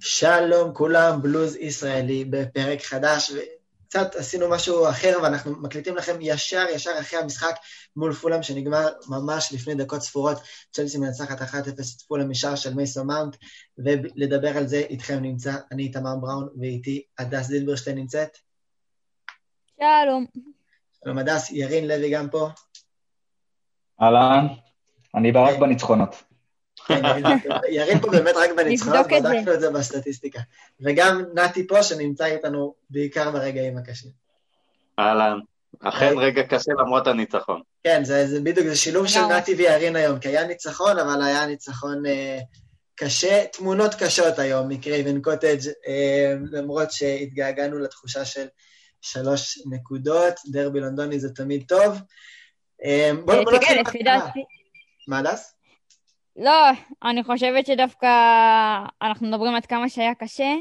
שלום כולם, בלוז ישראלי בפרק חדש, וקצת עשינו משהו אחר ואנחנו מקליטים לכם ישר ישר אחרי המשחק מול פולאם שנגמר ממש לפני דקות ספורות. צ'לסי מנצחת 1-0 את פולאם משער של מייסון מאונט, ולדבר על זה איתכם נמצא אני איתמר בראון ואיתי הדס זילברשטיין נמצאת. שלום. שלום הדס, ירין לוי גם פה. אהלן, אני ברק בניצחונות. כן, ירין פה באמת רק בניצחונות, בדקנו את זה בסטטיסטיקה. וגם נתי פה, שנמצא איתנו בעיקר ברגעים הקשים. אהלן, אכן רגע קשה למרות הניצחון. כן, זה בדיוק, זה שילוב של נתי וירין היום, כי היה ניצחון, אבל היה ניצחון אה, קשה. תמונות קשות היום מקרייבן קוטג', אה, למרות שהתגעגענו לתחושה של שלוש נקודות, דרבי לונדוני זה תמיד טוב. אה, בוא נתחיל. מה, דס? לא, אני חושבת שדווקא אנחנו מדברים עד כמה שהיה קשה,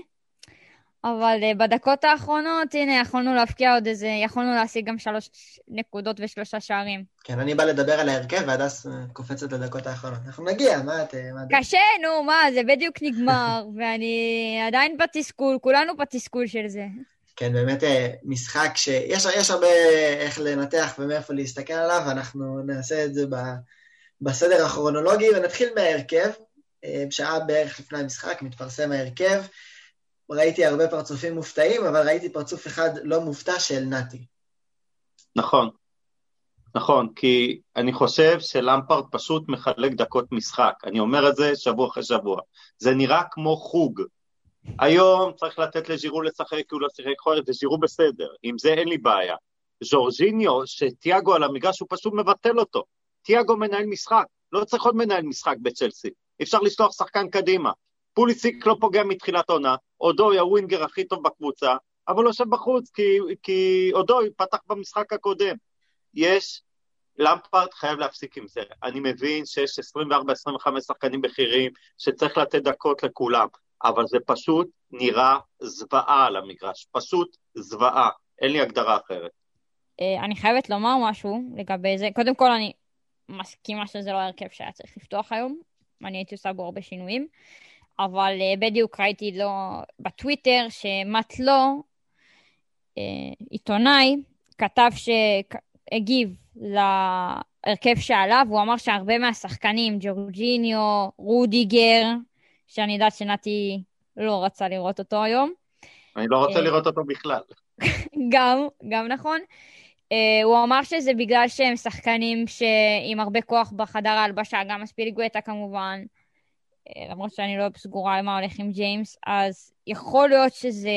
אבל uh, בדקות האחרונות, הנה, יכולנו להפקיע עוד איזה, יכולנו להשיג גם שלוש נקודות ושלושה שערים. כן, אני בא לדבר על ההרכב, והדס אה, קופצת לדקות האחרונות. אנחנו נגיע, מה את... מה קשה, נו, מה, זה בדיוק נגמר, ואני עדיין בתסכול, כולנו בתסכול של זה. כן, באמת אה, משחק שיש הרבה איך לנתח ומאיפה להסתכל עליו, ואנחנו נעשה את זה ב... בסדר הכרונולוגי, ונתחיל מההרכב. אה, שעה בערך לפני המשחק מתפרסם ההרכב. ראיתי הרבה פרצופים מופתעים, אבל ראיתי פרצוף אחד לא מופתע של נתי. נכון, נכון, כי אני חושב שלמפרד פשוט מחלק דקות משחק. אני אומר את זה שבוע אחרי שבוע. זה נראה כמו חוג. היום צריך לתת לז'ירו לשחק כי הוא לא שיחק חורף, וז'ירו בסדר, עם זה אין לי בעיה. ז'ורג'יניו, שתיאגו על המגרש, הוא פשוט מבטל אותו. תיאגו מנהל משחק, לא צריך עוד מנהל משחק בצ'לסי. אפשר לשלוח שחקן קדימה. פוליסיק לא פוגע מתחילת עונה, אודוי הווינגר הכי טוב בקבוצה, אבל הוא יושב בחוץ כי, כי אודוי פתח במשחק הקודם. יש, למפרד חייב להפסיק עם זה. אני מבין שיש 24-25 שחקנים בכירים שצריך לתת דקות לכולם, אבל זה פשוט נראה זוועה על המגרש, פשוט זוועה, אין לי הגדרה אחרת. אה, אני חייבת לומר משהו לגבי זה. קודם כל, אני מסכימה שזה לא ההרכב שהיה צריך לפתוח היום, אני הייתי עושה בו הרבה שינויים, אבל uh, בדיוק ראיתי לו בטוויטר שמטלו, uh, עיתונאי, כתב שהגיב להרכב שעליו, הוא אמר שהרבה מהשחקנים, ג'ורג'יניו, רודיגר, שאני יודעת שנתי לא רצה לראות אותו היום. אני לא רוצה uh, לראות אותו בכלל. גם, גם נכון. Uh, הוא אמר שזה בגלל שהם שחקנים עם הרבה כוח בחדר ההלבשה, גם אספיליגואטה כמובן, uh, למרות שאני לא סגורה על מה הולך עם ג'יימס, אז יכול להיות שזה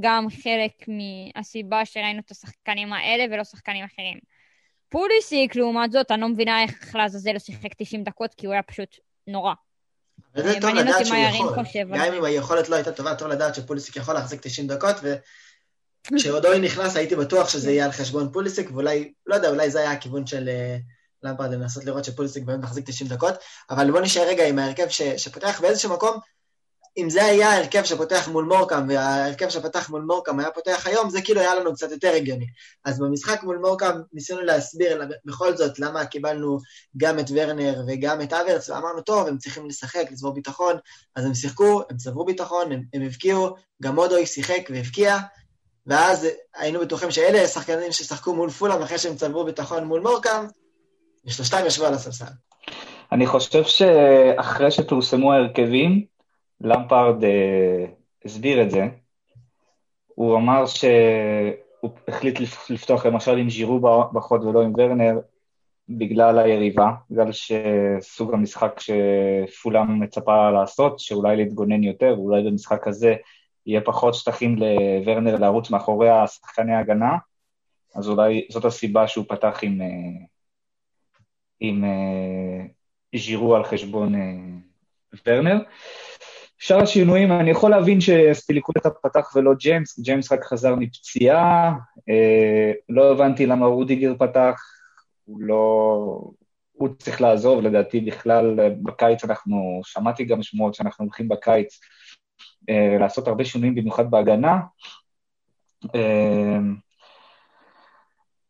גם חלק מהסיבה שראינו את השחקנים האלה ולא שחקנים אחרים. פוליסיק, לעומת זאת, אני לא מבינה איך לעזאזל הוא שיחק 90 דקות, כי הוא היה פשוט נורא. וזה טוב לדעת שהוא יכול. גם אם היכולת לא הייתה טובה, טוב לדעת שפוליסיק יכול להחזיק 90 דקות, כשאודוי נכנס הייתי בטוח שזה יהיה על חשבון פוליסיק, ואולי, לא יודע, אולי זה היה הכיוון של אה, למפרד לנסות לראות שפוליסיק באמת מחזיק 90 דקות, אבל בוא נשאר רגע עם ההרכב ש, שפותח באיזשהו מקום, אם זה היה ההרכב שפותח מול מורקאם, וההרכב שפתח מול מורקאם היה פותח היום, זה כאילו היה לנו קצת יותר הגיוני. אז במשחק מול מורקאם ניסינו להסביר בכל זאת למה קיבלנו גם את ורנר וגם את אברץ, ואמרנו, טוב, הם צריכים לשחק, לצבור ביטחון, אז הם שיחקו, הם צברו ביטחון, הם, הם הבקיעו, גם אודוי שיחק והבקיע, ואז היינו בטוחים שאלה השחקנים ששחקו מול פולאם אחרי שהם צלבו ביטחון מול מורקאם, ושלושתם ישבו על הספסל. אני חושב שאחרי שפורסמו ההרכבים, למפרד אה, הסביר את זה. הוא אמר שהוא החליט לפתוח למשל עם ז'ירו בחוד ולא עם ורנר, בגלל היריבה, בגלל שסוג המשחק שפולאם מצפה לעשות, שאולי להתגונן יותר, אולי במשחק הזה יהיה פחות שטחים לוורנר לרוץ מאחורי השחקני ההגנה, אז אולי זאת הסיבה שהוא פתח עם, אה, עם אה, ז'ירו על חשבון אה, ורנר. שאר השינויים, אני יכול להבין שספיליקולטה פתח ולא ג'יימס, ג'יימס רק חזר מפציעה, לא הבנתי למה רודיגר פתח, הוא לא... הוא צריך לעזוב, לדעתי בכלל בקיץ אנחנו, שמעתי גם שמועות שאנחנו הולכים בקיץ לעשות הרבה שינויים, במיוחד בהגנה. אה,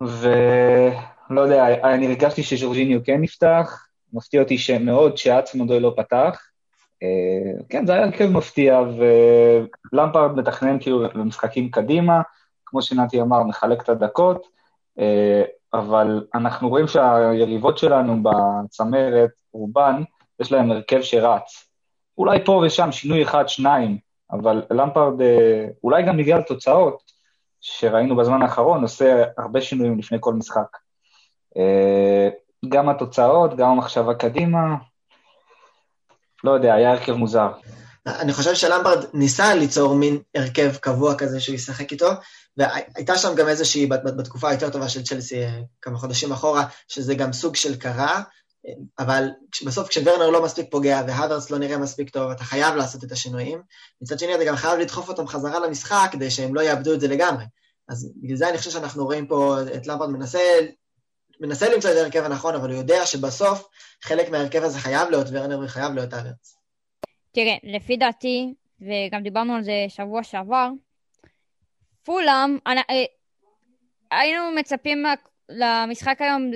ולא יודע, אני הרגשתי שז'ורג'יניו כן נפתח, מפתיע אותי מאוד שאצמודוי לא פתח. כן, זה היה הרכב מפתיע, ולמפרד מתכנן כאילו למשחקים קדימה, כמו שנתי אמר, מחלק את הדקות, אבל אנחנו רואים שהיריבות שלנו בצמרת, רובן, יש להם הרכב שרץ. אולי פה ושם שינוי אחד, שניים, אבל למפרד, אולי גם בגלל תוצאות שראינו בזמן האחרון, עושה הרבה שינויים לפני כל משחק. גם התוצאות, גם המחשבה קדימה, לא יודע, היה הרכב מוזר. אני חושב שלמברד ניסה ליצור מין הרכב קבוע כזה שהוא ישחק איתו, והייתה שם גם איזושהי, בתקופה היותר טובה של צ'לסי, אה, כמה חודשים אחורה, שזה גם סוג של קרה, אבל בסוף כשוורנר לא מספיק פוגע והוורס לא נראה מספיק טוב, אתה חייב לעשות את השינויים. מצד שני, אתה גם חייב לדחוף אותם חזרה למשחק כדי שהם לא יאבדו את זה לגמרי. אז בגלל זה אני חושב שאנחנו רואים פה את למברד מנסה, מנסה למצוא את ההרכב הנכון, אבל הוא יודע שבסוף חלק מההרכב הזה חייב להיות ורנר וחייב להיות הוורס. תראה, לפי דעתי, וגם דיברנו על זה שבוע שעבר, פולאם, אה, היינו מצפים למשחק היום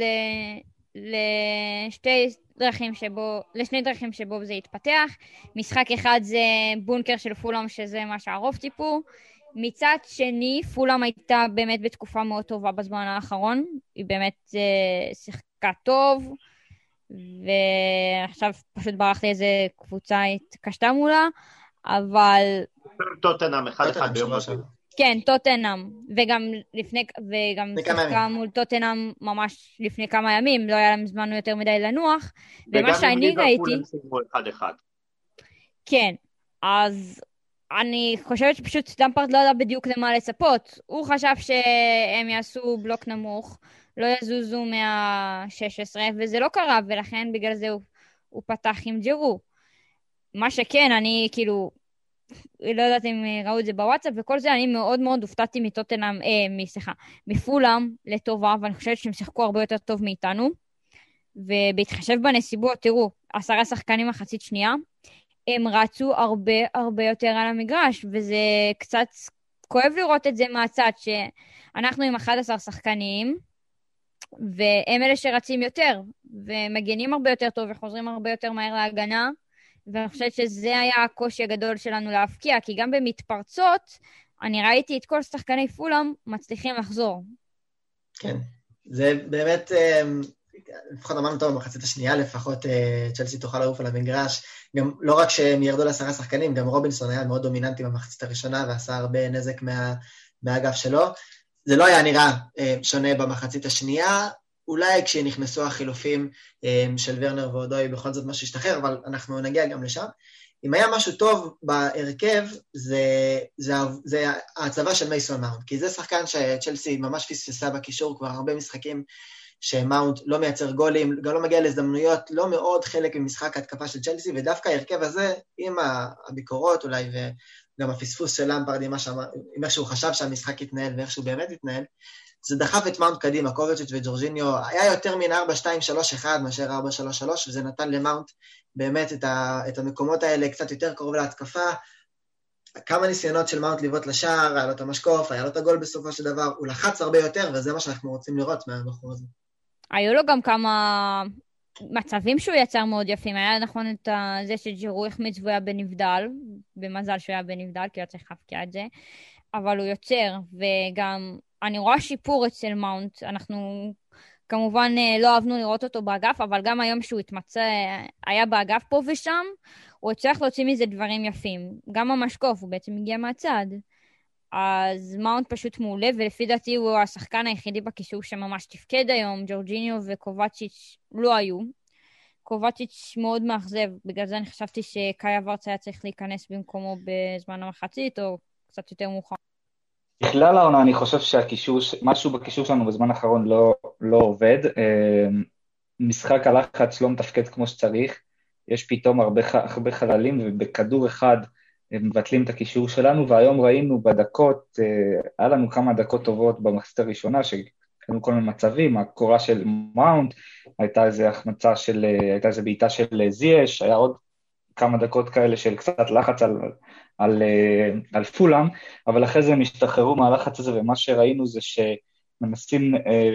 לשתי דרכים שבו, לשני דרכים שבו זה יתפתח. משחק אחד זה בונקר של פולאם, שזה מה שהרוב ציפו. מצד שני, פולאם הייתה באמת בתקופה מאוד טובה בזמן האחרון. היא באמת אה, שיחקה טוב, ועכשיו פשוט ברח לי איזה קבוצה התקשתה מולה, אבל... טוטנאם, אחד אחד ביום ראשון. כן, טוטנאם, וגם לפני, וגם שיחקה מול טוטנאם ממש לפני כמה ימים, לא היה להם זמן יותר מדי לנוח, ומה שאני ראיתי... כן, אז אני חושבת שפשוט דמפרד לא ידע בדיוק למה לצפות. הוא חשב שהם יעשו בלוק נמוך, לא יזוזו מה-16, וזה לא קרה, ולכן בגלל זה הוא, הוא פתח עם ג'רו. מה שכן, אני כאילו, לא יודעת אם ראו את זה בוואטסאפ וכל זה, אני מאוד מאוד הופתעתי מטוטנאם, אה, סליחה, מפולאם לטובה, ואני חושבת שהם שיחקו הרבה יותר טוב מאיתנו. ובהתחשב בנסיבות, תראו, עשרה שחקנים מחצית שנייה, הם רצו הרבה הרבה יותר על המגרש, וזה קצת כואב לראות את זה מהצד, שאנחנו עם 11 שחקנים, והם אלה שרצים יותר, ומגנים הרבה יותר טוב וחוזרים הרבה יותר מהר להגנה, ואני חושבת שזה היה הקושי הגדול שלנו להבקיע, כי גם במתפרצות, אני ראיתי את כל שחקני פולאם מצליחים לחזור. כן, זה באמת, אה, לפחות אמרנו טוב במחצית השנייה, לפחות אה, צ'לסי תוכל לעוף על המגרש. גם לא רק שהם ירדו לעשרה שחקנים, גם רובינסון היה מאוד דומיננטי במחצית הראשונה ועשה הרבה נזק מה, מהאגף שלו. זה לא היה נראה אה, שונה במחצית השנייה, אולי כשנכנסו החילופים אה, של ורנר ואודוי בכל זאת משהו השתחרר, אבל אנחנו נגיע גם לשם. אם היה משהו טוב בהרכב, זה, זה, זה ההצבה של מייסון מאונט, כי זה שחקן שצ'לסי ממש פספסה בקישור כבר הרבה משחקים, שמאונט לא מייצר גולים, גם לא מגיע להזדמנויות, לא מאוד חלק ממשחק ההתקפה של צ'לסי, ודווקא ההרכב הזה, עם הביקורות אולי, וגם הפספוס של למפרד עם, עם איך שהוא חשב שהמשחק יתנהל ואיך שהוא באמת יתנהל, זה דחף את מאונט קדימה, קובצ'יץ' וג'ורג'יניו, היה יותר מן 4-2-3-1 מאשר 4-3-3, וזה נתן למאונט באמת את, ה, את המקומות האלה קצת יותר קרוב להתקפה. כמה ניסיונות של מאונט לבעוט לשער, היה לו את המשקוף, היה לו את הגול בסופו של דבר, הוא לחץ הרבה יותר, וזה מה שאנחנו רוצים לראות מהבחור הזה. היו לו גם כמה מצבים שהוא יצר מאוד יפים. היה נכון את זה שג'ירו החמיץ והוא היה בנבדל, במזל שהוא היה בנבדל, כי הוא צריך להפקיע את זה, אבל הוא יוצר, וגם אני רואה שיפור אצל מאונט. אנחנו כמובן אה, לא אהבנו לראות אותו באגף, אבל גם היום שהוא התמצא, היה באגף פה ושם, הוא הצליח להוציא מזה דברים יפים. גם המשקוף, הוא בעצם הגיע מהצד. אז מאונט פשוט מעולה, ולפי דעתי הוא השחקן היחידי בקישור שממש תפקד היום, ג'ורג'יניו וקובצ'יץ' לא היו. קובצ'יץ' מאוד מאכזב, בגלל זה אני חשבתי שקאיה ורץ היה צריך להיכנס במקומו בזמן המחצית, או קצת יותר מאוחר. בכלל העונה אני חושב שהקישור, משהו בקישור שלנו בזמן האחרון לא, לא עובד. אה, משחק הלחץ לא מתפקד כמו שצריך, יש פתאום הרבה, הרבה חללים, ובכדור אחד הם מבטלים את הקישור שלנו, והיום ראינו בדקות, אה, היה לנו כמה דקות טובות במחצית הראשונה, שהיו כל מיני מצבים, הקורה של מאונט, הייתה איזו החמצה של, אה, הייתה איזו בעיטה של זייש, היה עוד כמה דקות כאלה של קצת לחץ על, על, אה, על פולאם, אבל אחרי זה הם השתחררו מהלחץ הזה, ומה שראינו זה שמנסים,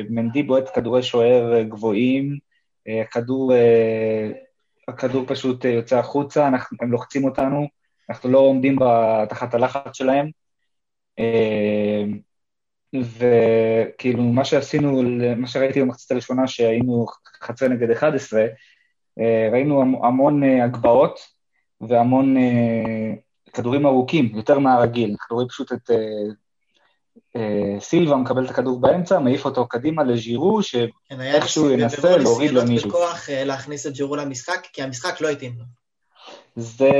מנדי בועט כדורי שוער גבוהים, כדור הכדור פשוט יוצא החוצה, אנחנו, הם לוחצים אותנו, אנחנו לא עומדים תחת הלחץ שלהם. וכאילו, מה שעשינו, מה שראיתי במחצית הראשונה, שהיינו חצי נגד 11, ראינו המון הגבהות והמון כדורים ארוכים, יותר מהרגיל. אנחנו רואים פשוט את אה, סילבה מקבל את הכדור באמצע, מעיף אותו קדימה לז'ירו, שאיכשהו כן, ינסה להוריד למישהו. בכוח אה, להכניס את ז'ירו למשחק, כי המשחק לא התאים לו. זה,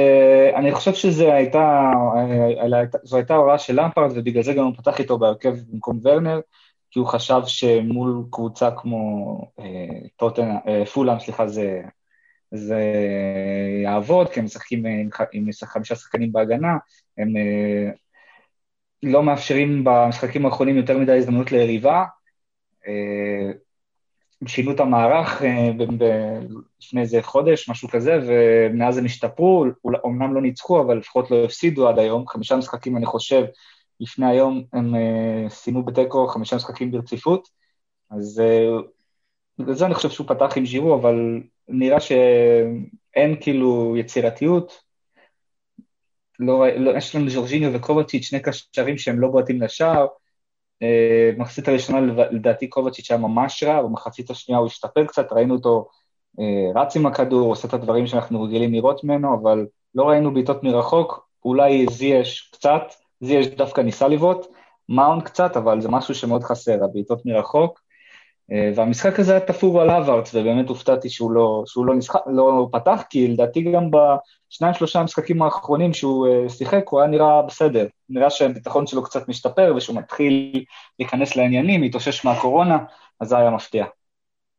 אני חושב שזו הייתה, אה, זו הייתה הוראה של למפרד, ובגלל זה גם הוא פתח איתו בהרכב במקום ורנר, כי הוא חשב שמול קבוצה כמו טוטן, פולאם, סליחה, זה, זה יעבוד, כי הם משחקים עם, עם חמישה שחקנים בהגנה, הם לא מאפשרים במשחקים האחרונים יותר מדי הזדמנות ליריבה. אה, שינו את המערך אה, לפני איזה חודש, משהו כזה, ומאז הם השתפרו, אומנם לא ניצחו, אבל לפחות לא הפסידו עד היום. חמישה משחקים, אני חושב, לפני היום הם אה, סיימו בתיקו חמישה משחקים ברציפות, אז בגלל זה אני חושב שהוא פתח עם ז'ירו, אבל נראה שאין כאילו יצירתיות, לא, לא, יש לנו ז'ורג'יניו וקובצ'יץ', שני קשרים שהם לא בועטים לשער. אה, במחצית הראשונה לדעתי קובצ'יץ' היה ממש רע, במחצית השנייה הוא השתפר קצת, ראינו אותו אה, רץ עם הכדור, עושה את הדברים שאנחנו רגילים לראות ממנו, אבל לא ראינו בעיטות מרחוק, אולי זייש קצת, זייש דווקא ניסה לבעוט, מאונד קצת, אבל זה משהו שמאוד חסר, הבעיטות מרחוק. אה, והמשחק הזה היה תפור על הווארץ, ובאמת הופתעתי שהוא לא, שהוא לא, נשחק, לא פתח, כי לדעתי גם בשניים שלושה המשחקים האחרונים שהוא אה, שיחק, הוא היה נראה בסדר. נראה שהביטחון שלו קצת משתפר, ושהוא מתחיל להיכנס לעניינים, להתאושש מהקורונה, אז זה היה מפתיע.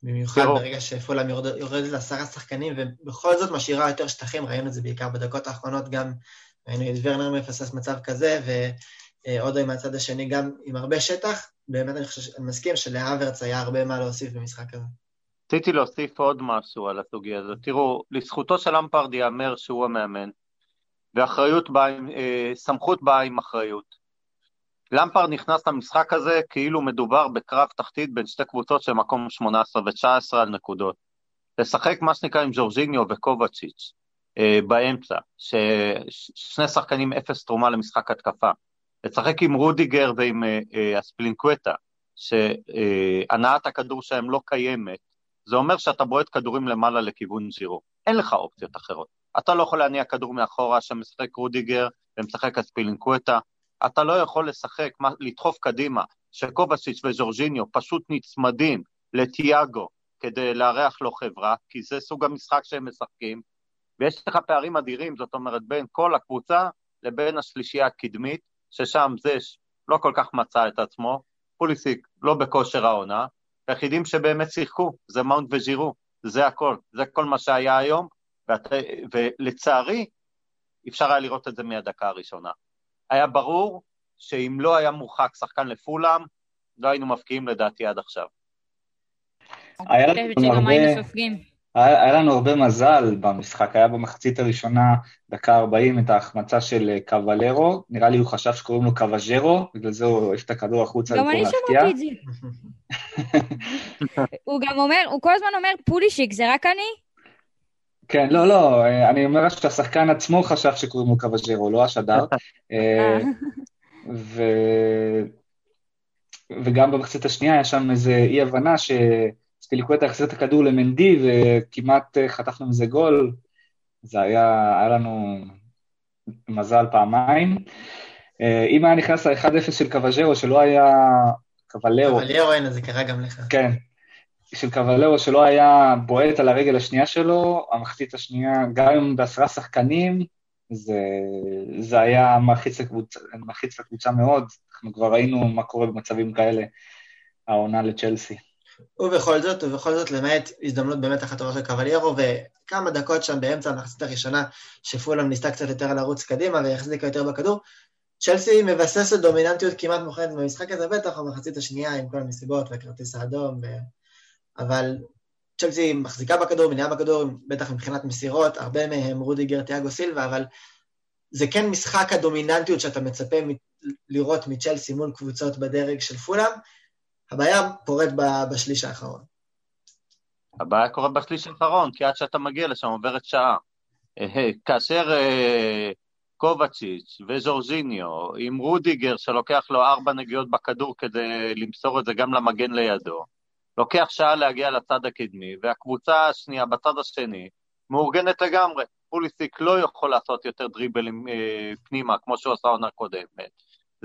במיוחד ברגע שפולאם יורדת לעשרה שחקנים, ובכל זאת משאירה יותר שטחים, ראינו את זה בעיקר בדקות האחרונות, גם ראינו את ורנר מפסס מצב כזה, ועוד עם מהצד השני גם עם הרבה שטח, באמת אני חושב, אני מסכים שלהאברץ היה הרבה מה להוסיף במשחק הזה. רציתי להוסיף עוד משהו על הסוגיה הזאת. תראו, לזכותו של אמפרד ייאמר שהוא המאמן, ואחריות באה, אה, סמכות באה עם אחריות. למפרד נכנס למשחק הזה כאילו מדובר בקרב תחתית בין שתי קבוצות של מקום 18 ו-19 על נקודות. לשחק מה שנקרא עם ג'ורג'יניו וקובצ'יץ' אה, באמצע, ששני שחקנים אפס תרומה למשחק התקפה. לשחק עם רודיגר ועם אה, אה, אספיליקואטה, שהנעת הכדור שלהם לא קיימת, זה אומר שאתה בועט כדורים למעלה לכיוון ז'ירו. אין לך אופציות אחרות. אתה לא יכול להניע כדור מאחורה שמשחק רודיגר ומשחק אספלינקווטה. אתה לא יכול לשחק, לדחוף קדימה, שקובסיץ' וז'ורג'יניו פשוט נצמדים לטיאגו כדי לארח לו חברה, כי זה סוג המשחק שהם משחקים, ויש לך פערים אדירים, זאת אומרת, בין כל הקבוצה לבין השלישייה הקדמית, ששם זה לא כל כך מצא את עצמו, פוליסיק לא בכושר העונה, היחידים שבאמת שיחקו זה מאונט וז'ירו, זה הכל, זה כל מה שהיה היום, ואת, ולצערי, אפשר היה לראות את זה מהדקה הראשונה. היה ברור שאם לא היה מורחק שחקן לפולאם, לא היינו מפקיעים לדעתי עד עכשיו. היה לנו הרבה... היה, היה לנו הרבה מזל במשחק, היה במחצית הראשונה, דקה 40, את ההחמצה של אה, קוולרו, נראה לי הוא חשב שקוראים לו קוואז'רו, בגלל זה הוא העיף את הכדור החוצה גם אני שמעתי את זה. הוא גם אומר, הוא כל הזמן אומר פולישיק, זה רק אני? כן, לא, לא, אה, אני אומר שהשחקן עצמו חשב שקוראים לו קוואז'רו, לא השדר. אה, ו... וגם במחצית השנייה היה שם איזו אי-הבנה ש... ספיליקווטה החזיר את הכדור למנדי וכמעט אה, חטפנו מזה גול. זה היה, היה לנו מזל פעמיים. אה, אם היה נכנס ל-1-0 של קוואז'רו, שלא היה... קוולרו. קוולרו, הנה, זה קרה גם לך. כן. של קוולרו, שלא היה בועט על הרגל השנייה שלו, המחצית השנייה, גם בעשרה שחקנים, זה, זה היה מלחיץ לקבוצה, לקבוצה מאוד. אנחנו כבר ראינו מה קורה במצבים כאלה, העונה לצ'לסי. ובכל זאת, ובכל זאת, למעט הזדמנות באמת אחת טובה של קבליירו, וכמה דקות שם באמצע המחצית הראשונה, שפולאם ניסתה קצת יותר לרוץ קדימה והחזיקה יותר בכדור, צ'לסי מבססת דומיננטיות כמעט מוחלטת במשחק הזה, בטח במחצית השנייה עם כל המסיבות והכרטיס האדום, ו... אבל צ'לסי מחזיקה בכדור, מניעה בכדור, בטח מבחינת מסירות, הרבה מהם רודיגר, תיאגו סילבה, אבל זה כן משחק הדומיננטיות שאתה מצפה לראות מצ'לסי מול קבוצות בדרג של פולאם, הבעיה פורט בשליש האחרון. הבעיה קורית בשליש האחרון, כי עד שאתה מגיע לשם עוברת שעה. כאשר קובצ'יץ' וז'ורג'יניו עם רודיגר שלוקח לו ארבע נגיעות בכדור כדי למסור את זה גם למגן לידו, לוקח שעה להגיע לצד הקדמי, והקבוצה השנייה בצד השני מאורגנת לגמרי. פוליסיק לא יכול לעשות יותר דריבלים אה, פנימה, כמו שהוא עשה עונה קודמת.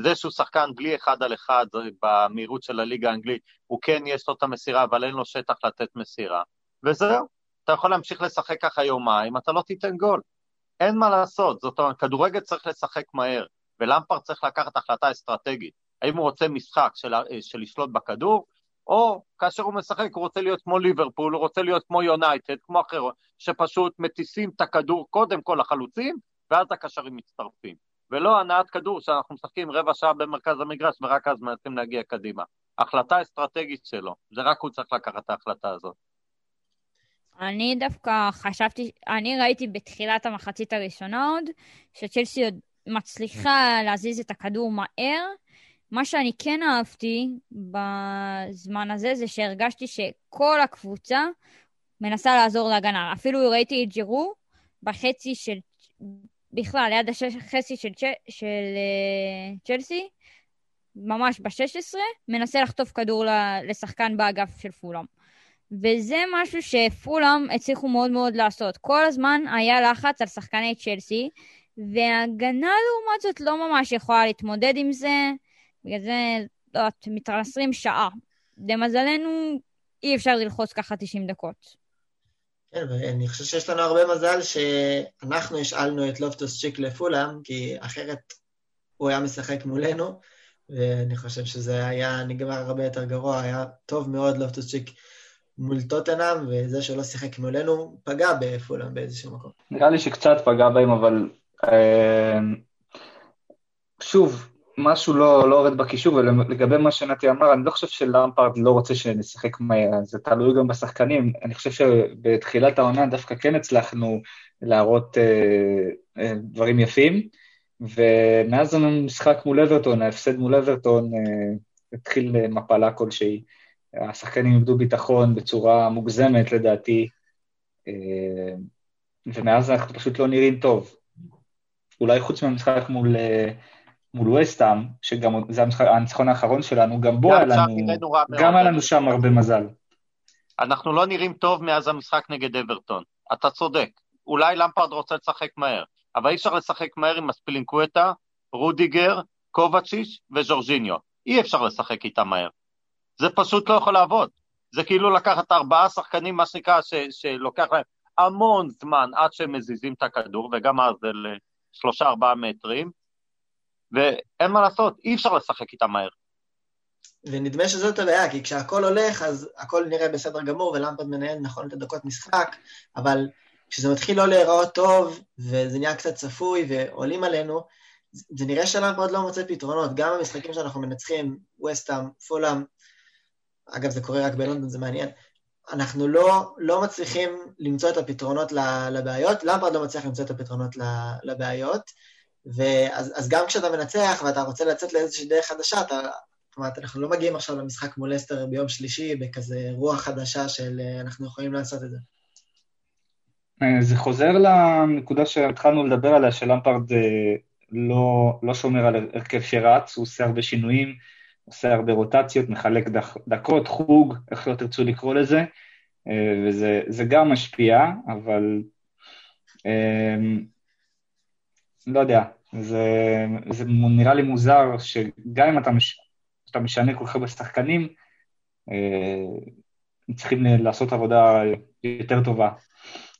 זה שהוא שחקן בלי אחד על אחד במהירות של הליגה האנגלית, הוא כן יש לו את המסירה, אבל אין לו שטח לתת מסירה. וזהו, אתה יכול להמשיך לשחק ככה יומיים, אתה לא תיתן גול. אין מה לעשות, זאת אומרת, כדורגל צריך לשחק מהר, ולמפרד צריך לקחת החלטה אסטרטגית. האם הוא רוצה משחק של, של לשלוט בכדור, או כאשר הוא משחק הוא רוצה להיות כמו ליברפול, הוא רוצה להיות כמו יונייטד, כמו אחרות, שפשוט מטיסים את הכדור קודם כל לחלוצים, ואז הקשרים מצטרפים. ולא הנעת כדור שאנחנו משחקים רבע שעה במרכז המגרש ורק אז מנסים להגיע קדימה. החלטה אסטרטגית שלו, זה רק הוא צריך לקחת את ההחלטה הזאת. אני דווקא חשבתי, אני ראיתי בתחילת המחצית הראשונה עוד, שצ'לסי עוד מצליחה להזיז את הכדור מהר. מה שאני כן אהבתי בזמן הזה, זה שהרגשתי שכל הקבוצה מנסה לעזור להגנה. אפילו ראיתי את ג'ירו בחצי של, בכלל, ליד החצי של, של uh, צ'לסי, ממש ב-16, מנסה לחטוף כדור לשחקן באגף של פולאם. וזה משהו שפולאם הצליחו מאוד מאוד לעשות. כל הזמן היה לחץ על שחקני צ'לסי, והגנה לעומת זאת לא ממש יכולה להתמודד עם זה, בגלל זה, לא יודעת, מתרסרים שעה. למזלנו, אי אפשר ללחוץ ככה 90 דקות. כן, ואני חושב שיש לנו הרבה מזל שאנחנו השאלנו את לופטוס צ'יק לפולאם, כי אחרת הוא היה משחק מולנו, ואני חושב שזה היה נגמר הרבה יותר גרוע, היה טוב מאוד לופטוס צ'יק מול טוטנאם, וזה שלא שיחק מולנו פגע בפולאם באיזשהו מקום. נראה לי שקצת פגע בהם, אבל אה, שוב, משהו לא, לא עובד בקישור, ולגבי מה שנתי אמר, אני לא חושב שלמפרד לא רוצה שנשחק מהר, זה תלוי גם בשחקנים. אני חושב שבתחילת העונה דווקא כן הצלחנו להראות אה, אה, דברים יפים, ומאז המשחק מול אברטון, ההפסד מול אברטון, אה, התחיל מפלה כלשהי. השחקנים איבדו ביטחון בצורה מוגזמת לדעתי, אה, ומאז אנחנו פשוט לא נראים טוב. אולי חוץ מהמשחק מול, אה, מול וסטאם, שגם זה הניצחון האחרון שלנו, גם בו היה לנו, גם היה לנו שם הרבה מזל. אנחנו לא נראים טוב מאז המשחק נגד אברטון. אתה צודק. אולי למפרד רוצה לשחק מהר, אבל אי אפשר לשחק מהר עם אספילינקווטה, רודיגר, קובצ'יש וז'ורג'יניו. אי אפשר לשחק איתם מהר. זה פשוט לא יכול לעבוד. זה כאילו לקחת ארבעה שחקנים, מה שנקרא, ש, שלוקח להם המון זמן עד שהם מזיזים את הכדור, וגם אז זה לשלושה ארבעה מטרים, ואין מה לעשות, אי אפשר לשחק איתם מהר. ונדמה שזאת הבעיה, כי כשהכול הולך, אז הכל נראה בסדר גמור, ולמפרד מנהל נכון את הדקות משחק, אבל כשזה מתחיל לא להיראות טוב, וזה נהיה קצת צפוי, ועולים עלינו, זה נראה שלמפרד לא מוצא פתרונות. גם המשחקים שאנחנו מנצחים, וסטאם, פולאם, אגב, זה קורה רק בלונדון, זה מעניין. אנחנו לא, לא מצליחים למצוא את הפתרונות לבעיות, למפרד לא מצליח למצוא את הפתרונות לבעיות, ואז אז גם כשאתה מנצח ואתה רוצה לצאת לאיזושהי דרך חדשה, אתה, זאת אומרת, אנחנו לא מגיעים עכשיו למשחק מול אסטר ביום שלישי בכזה רוח חדשה של אה, אנחנו יכולים לעשות את זה. אה, זה חוזר לנקודה שהתחלנו לדבר עליה, שלמפרד אה, לא, לא שומר על הרכב שרץ, הוא עושה הרבה שינויים, עושה הרבה רוטציות, מחלק דק, דקות, חוג, איך לא תרצו לקרוא לזה, וזה גם משפיע, אבל לא יודע, זה, זה נראה לי מוזר שגם אם אתה, מש, אתה משנה כל כך הרבה שחקנים, אה, צריכים לעשות עבודה יותר טובה.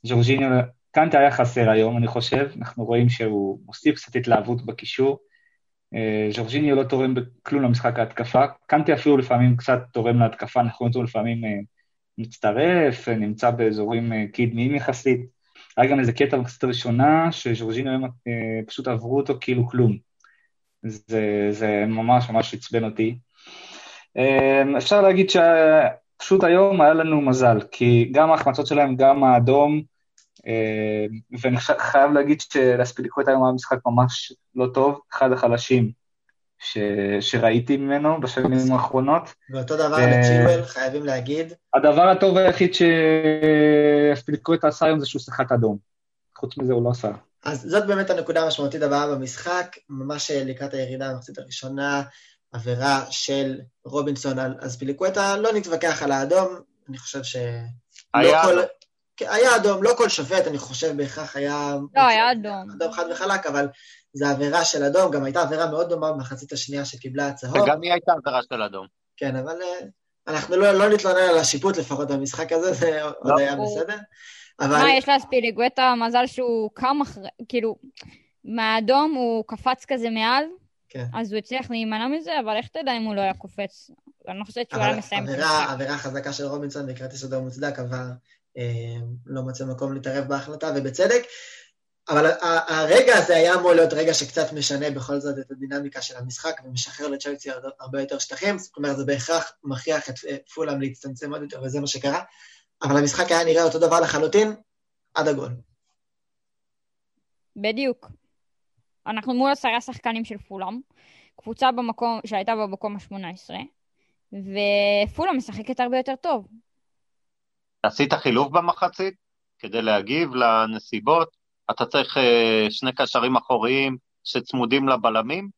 ז'ורג'יניו, קנטה היה חסר היום, אני חושב, אנחנו רואים שהוא מוסיף קצת התלהבות בקישור, אה, ז'ורג'יניו לא תורם בכלום למשחק ההתקפה, קנטי אפילו לפעמים קצת תורם להתקפה, אנחנו רואים אותו לפעמים אה, מצטרף, אה, נמצא באזורים קדמיים יחסית. היה גם איזה קטע במחצית הראשונה, שז'ורג'יניו פשוט עברו אותו כאילו כלום. זה, זה ממש ממש עצבן אותי. אפשר להגיד שפשוט היום היה לנו מזל, כי גם ההחמצות שלהם, גם האדום, אה, ואני חייב להגיד שלאספיליקווטה היום היה משחק ממש לא טוב, אחד החלשים ש... שראיתי ממנו בשנים האחרונות. ואותו דבר לצ'ילואל, חייבים להגיד. הדבר הטוב היחיד שפיליקוויטה עשה היום זה שהוא שיחק אדום. חוץ מזה הוא לא עשה. אז זאת באמת הנקודה המשמעותית הבאה במשחק, ממש לקראת הירידה במחצית הראשונה, עבירה של רובינסון על אספיליקווטה, לא נתווכח על האדום, אני חושב ש... היה כל... היה אדום, לא כל שופט, אני חושב, בהכרח היה... לא, היה אדום. אדום חד וחלק, אבל זו עבירה של אדום, גם הייתה עבירה מאוד דומה במחצית השנייה שקיבלה הצהוב. וגם היא הייתה עבירה של אדום. כן, אבל אה, אנחנו לא, לא נתלונן על השיפוט לפחות במשחק הזה, זה לא. עוד היה בסדר. אבל... מה, יש לאספיליגווטה מזל שהוא קם אחרי, כאילו, מהאדום הוא קפץ כזה מעל, כן. אז הוא הצליח להימנע מזה, אבל איך תדע אם הוא לא היה קופץ? אני לא חושבת שהוא היה מסיים את המשחק. עבירה חזקה של רובינסון בכרטיס אדום מוצדק, אבל אה, לא מצא מקום להתערב בהחלטה, ובצדק. אבל הרגע הזה היה אמור להיות רגע שקצת משנה בכל זאת את הדינמיקה של המשחק ומשחרר לצ'לסי הרבה יותר שטחים, זאת אומרת, זה בהכרח מכריח את פולאם להצטמצם עוד יותר, וזה מה שקרה. אבל המשחק היה נראה אותו דבר לחלוטין, עד הגול. בדיוק. אנחנו מול עשרה שחקנים של פולאם, קבוצה במקום, שהייתה במקום ה-18, ופולאם משחקת הרבה יותר טוב. עשית חילוף במחצית כדי להגיב לנסיבות? אתה צריך אה, שני קשרים אחוריים שצמודים לבלמים,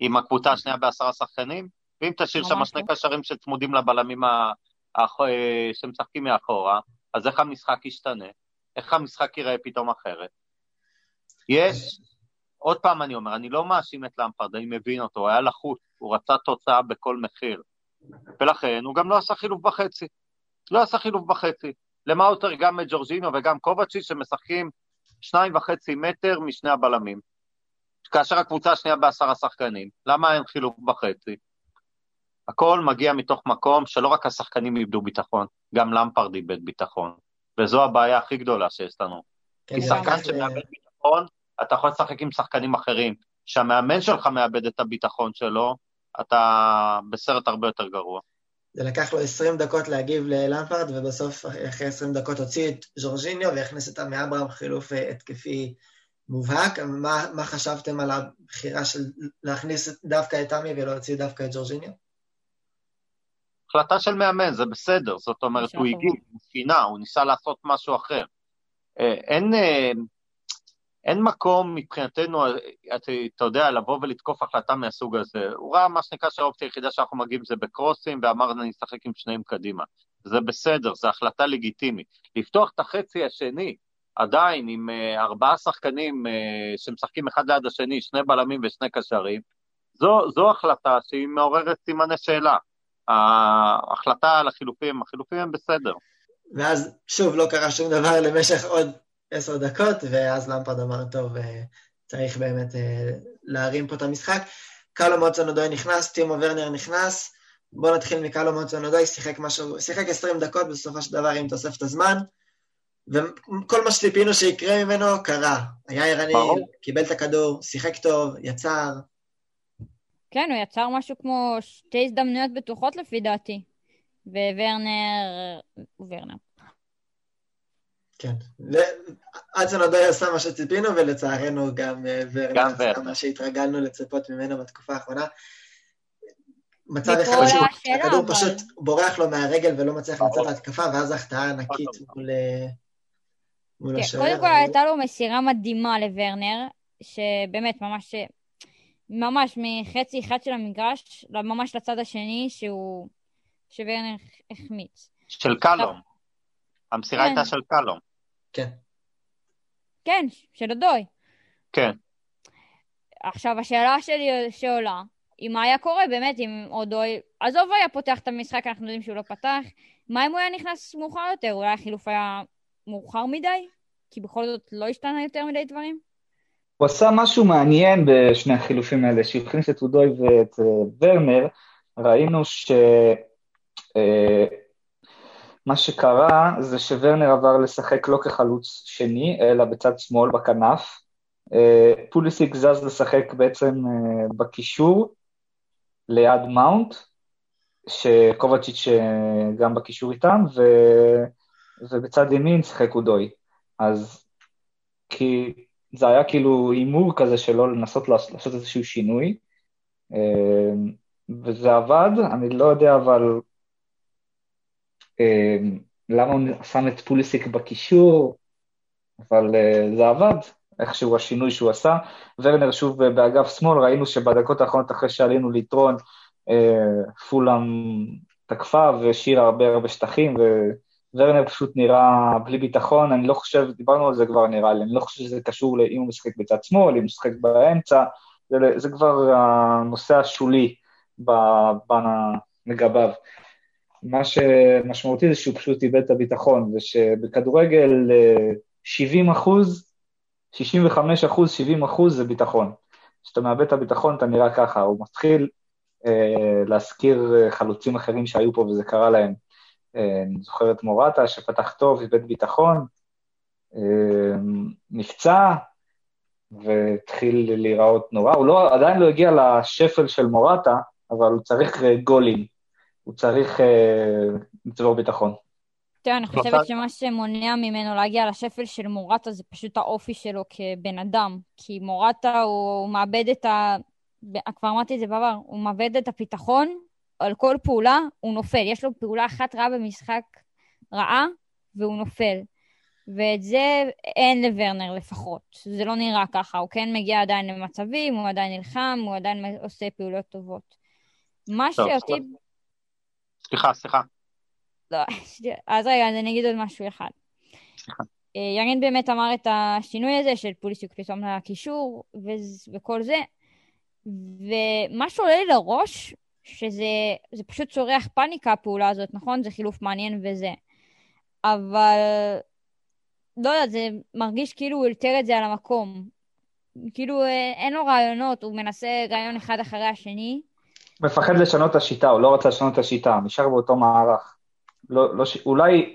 עם הקבוצה השנייה בעשרה שחקנים, ואם תשאיר שם שני לא. קשרים שצמודים לבלמים אה, שמשחקים מאחורה, אז איך המשחק ישתנה? איך המשחק ייראה פתאום אחרת? יש, עוד פעם אני אומר, אני לא מאשים את למפרד, אני מבין אותו, הוא היה לחוץ, הוא רצה תוצאה בכל מחיר, ולכן הוא גם לא עשה חילוף בחצי. לא עשה חילוף בחצי. למה יותר גם ג'ורג'ינו וגם קובצ'י שמשחקים שניים וחצי מטר משני הבלמים. כאשר הקבוצה השנייה בעשרה שחקנים, למה אין חילוף בחצי? הכל מגיע מתוך מקום שלא רק השחקנים איבדו ביטחון, גם למפרד איבד ביטחון. וזו הבעיה הכי גדולה שיש לנו. כן, כי שחקן שמאבד ביטחון, אתה יכול לשחק עם שחקנים אחרים. כשהמאמן שלך מאבד את הביטחון שלו, אתה בסרט הרבה יותר גרוע. זה לקח לו 20 דקות להגיב ללמפרד, ובסוף אחרי 20 דקות הוציא את ז'ורג'יניו והכניס את עמי אברהם חילוף אה, התקפי מובהק. מה, מה חשבתם על הבחירה של להכניס דווקא את עמי ולהוציא דווקא את ז'ורג'יניו? החלטה של מאמן, זה בסדר, זאת אומרת, הוא הגיב, הוא שינה, הוא ניסה לעשות משהו אחר. אה, אין, אה, אין מקום מבחינתנו, אתה, אתה יודע, לבוא ולתקוף החלטה מהסוג הזה. הוא ראה מה שנקרא שהאופציה היחידה שאנחנו מגיעים זה בקרוסים, ואמר, אני אשחק עם שניהם קדימה. זה בסדר, זו החלטה לגיטימית. לפתוח את החצי השני, עדיין עם uh, ארבעה שחקנים uh, שמשחקים אחד ליד השני, שני בלמים ושני קשרים, זו, זו החלטה שהיא מעוררת סימני שאלה. ההחלטה על החילופים, החילופים הם בסדר. ואז שוב לא קרה שום דבר למשך עוד עשר דקות, ואז למפרד אמר, טוב, אה, צריך באמת אה, להרים פה את המשחק. קלו מוצון אודוי נכנס, טימו ורנר נכנס, בואו נתחיל מקלו מוצון אודוי, שיחק משהו, שיחק 20 דקות בסופו של דבר עם תוספת הזמן, וכל מה שציפינו שיקרה ממנו קרה. היה ערני, קיבל את הכדור, שיחק טוב, יצר. כן, הוא יצר משהו כמו שתי הזדמנויות בטוחות לפי דעתי. וורנר, ורנר, כן, אצן עוד לא עשה מה שציפינו, ולצערנו גם אה, ורנר עשה מה שהתרגלנו לצפות ממנו בתקופה האחרונה. מצד אחד שהכדור פשוט בורח לו מהרגל ולא מצליח לצאת להתקפה, ואז החטאה ענקית מול כן, השוער. קודם כל הייתה לו מסירה מדהימה לוורנר, שבאמת ממש, ממש מחצי אחד של המגרש, ממש לצד השני, שהוא, שוורנר החמיץ. של קלום. המסירה הייתה כן. של קלום. כן. כן, של אודוי. כן. עכשיו, השאלה שלי שעולה, אם מה היה קורה באמת אם אודוי, עזוב היה פותח את המשחק, אנחנו יודעים שהוא לא פתח, מה אם הוא היה נכנס מאוחר יותר? אולי החילוף היה מאוחר מדי? כי בכל זאת לא השתנה יותר מדי דברים? הוא עשה משהו מעניין בשני החילופים האלה, שהכניס את אודוי ואת uh, ורנר, ראינו ש... מה שקרה זה שוורנר עבר לשחק לא כחלוץ שני, אלא בצד שמאל, בכנף. אה, פוליסיק זז לשחק בעצם אה, בקישור, ליד מאונט, שקובצ'יץ' אה, גם בקישור איתם, ו... ובצד ימין שיחק אודוי. אז כי זה היה כאילו הימור כזה שלא לנסות לעשות איזשהו שינוי, וזה עבד, אני לא יודע אבל למה הוא שם את פוליסיק בקישור, אבל זה עבד, איכשהו השינוי שהוא עשה. ורנר שוב באגף שמאל, ראינו שבדקות האחרונות אחרי שעלינו ליתרון, פולאם תקפה והשאירה הרבה הרבה שטחים, ווורנר פשוט נראה בלי ביטחון, אני לא חושב, דיברנו על זה כבר נראה לי, אני לא חושב שזה קשור לאם הוא משחק בצד שמאל, אם הוא משחק באמצע, זה, זה כבר הנושא השולי לגביו. מה שמשמעותי זה שהוא פשוט איבד את הביטחון, ושבכדורגל 70 אה, אחוז, 65 אחוז, 70 אחוז זה ביטחון. כשאתה מאבד את הביטחון אתה נראה ככה, הוא מתחיל אה, להזכיר אה, חלוצים אחרים שהיו פה וזה קרה להם. אה, אני זוכר את מורטה שפתח טוב, איבד ביטחון, נפצע והתחיל להיראות נורא. הוא לא, עדיין לא הגיע לשפל של מורטה, אבל הוא צריך גולים, הוא צריך לצבור ביטחון. תראה, אני חושבת שמה שמונע ממנו להגיע לשפל של מורטה זה פשוט האופי שלו כבן אדם. כי מורטה הוא מאבד את ה... כבר אמרתי את זה בעבר, הוא מאבד את הפיתחון, על כל פעולה הוא נופל. יש לו פעולה אחת רעה במשחק רעה, והוא נופל. ואת זה אין לוורנר לפחות. זה לא נראה ככה. הוא כן מגיע עדיין למצבים, הוא עדיין נלחם, הוא עדיין עושה פעולות טובות. מה שאותי... סליחה, סליחה. לא, אז רגע, אז אני אגיד עוד משהו אחד. סליחה. אה, ירין באמת אמר את השינוי הזה של פוליסיוק פתאום לקישור וכל זה, ומה שעולה לי לראש, שזה פשוט צורח פאניקה הפעולה הזאת, נכון? זה חילוף מעניין וזה. אבל לא יודעת, זה מרגיש כאילו הוא אלתר את זה על המקום. כאילו אה, אין לו רעיונות, הוא מנסה רעיון אחד אחרי השני. מפחד לשנות את השיטה, הוא לא רצה לשנות את השיטה, נשאר באותו מערך. לא, לא ש... אולי,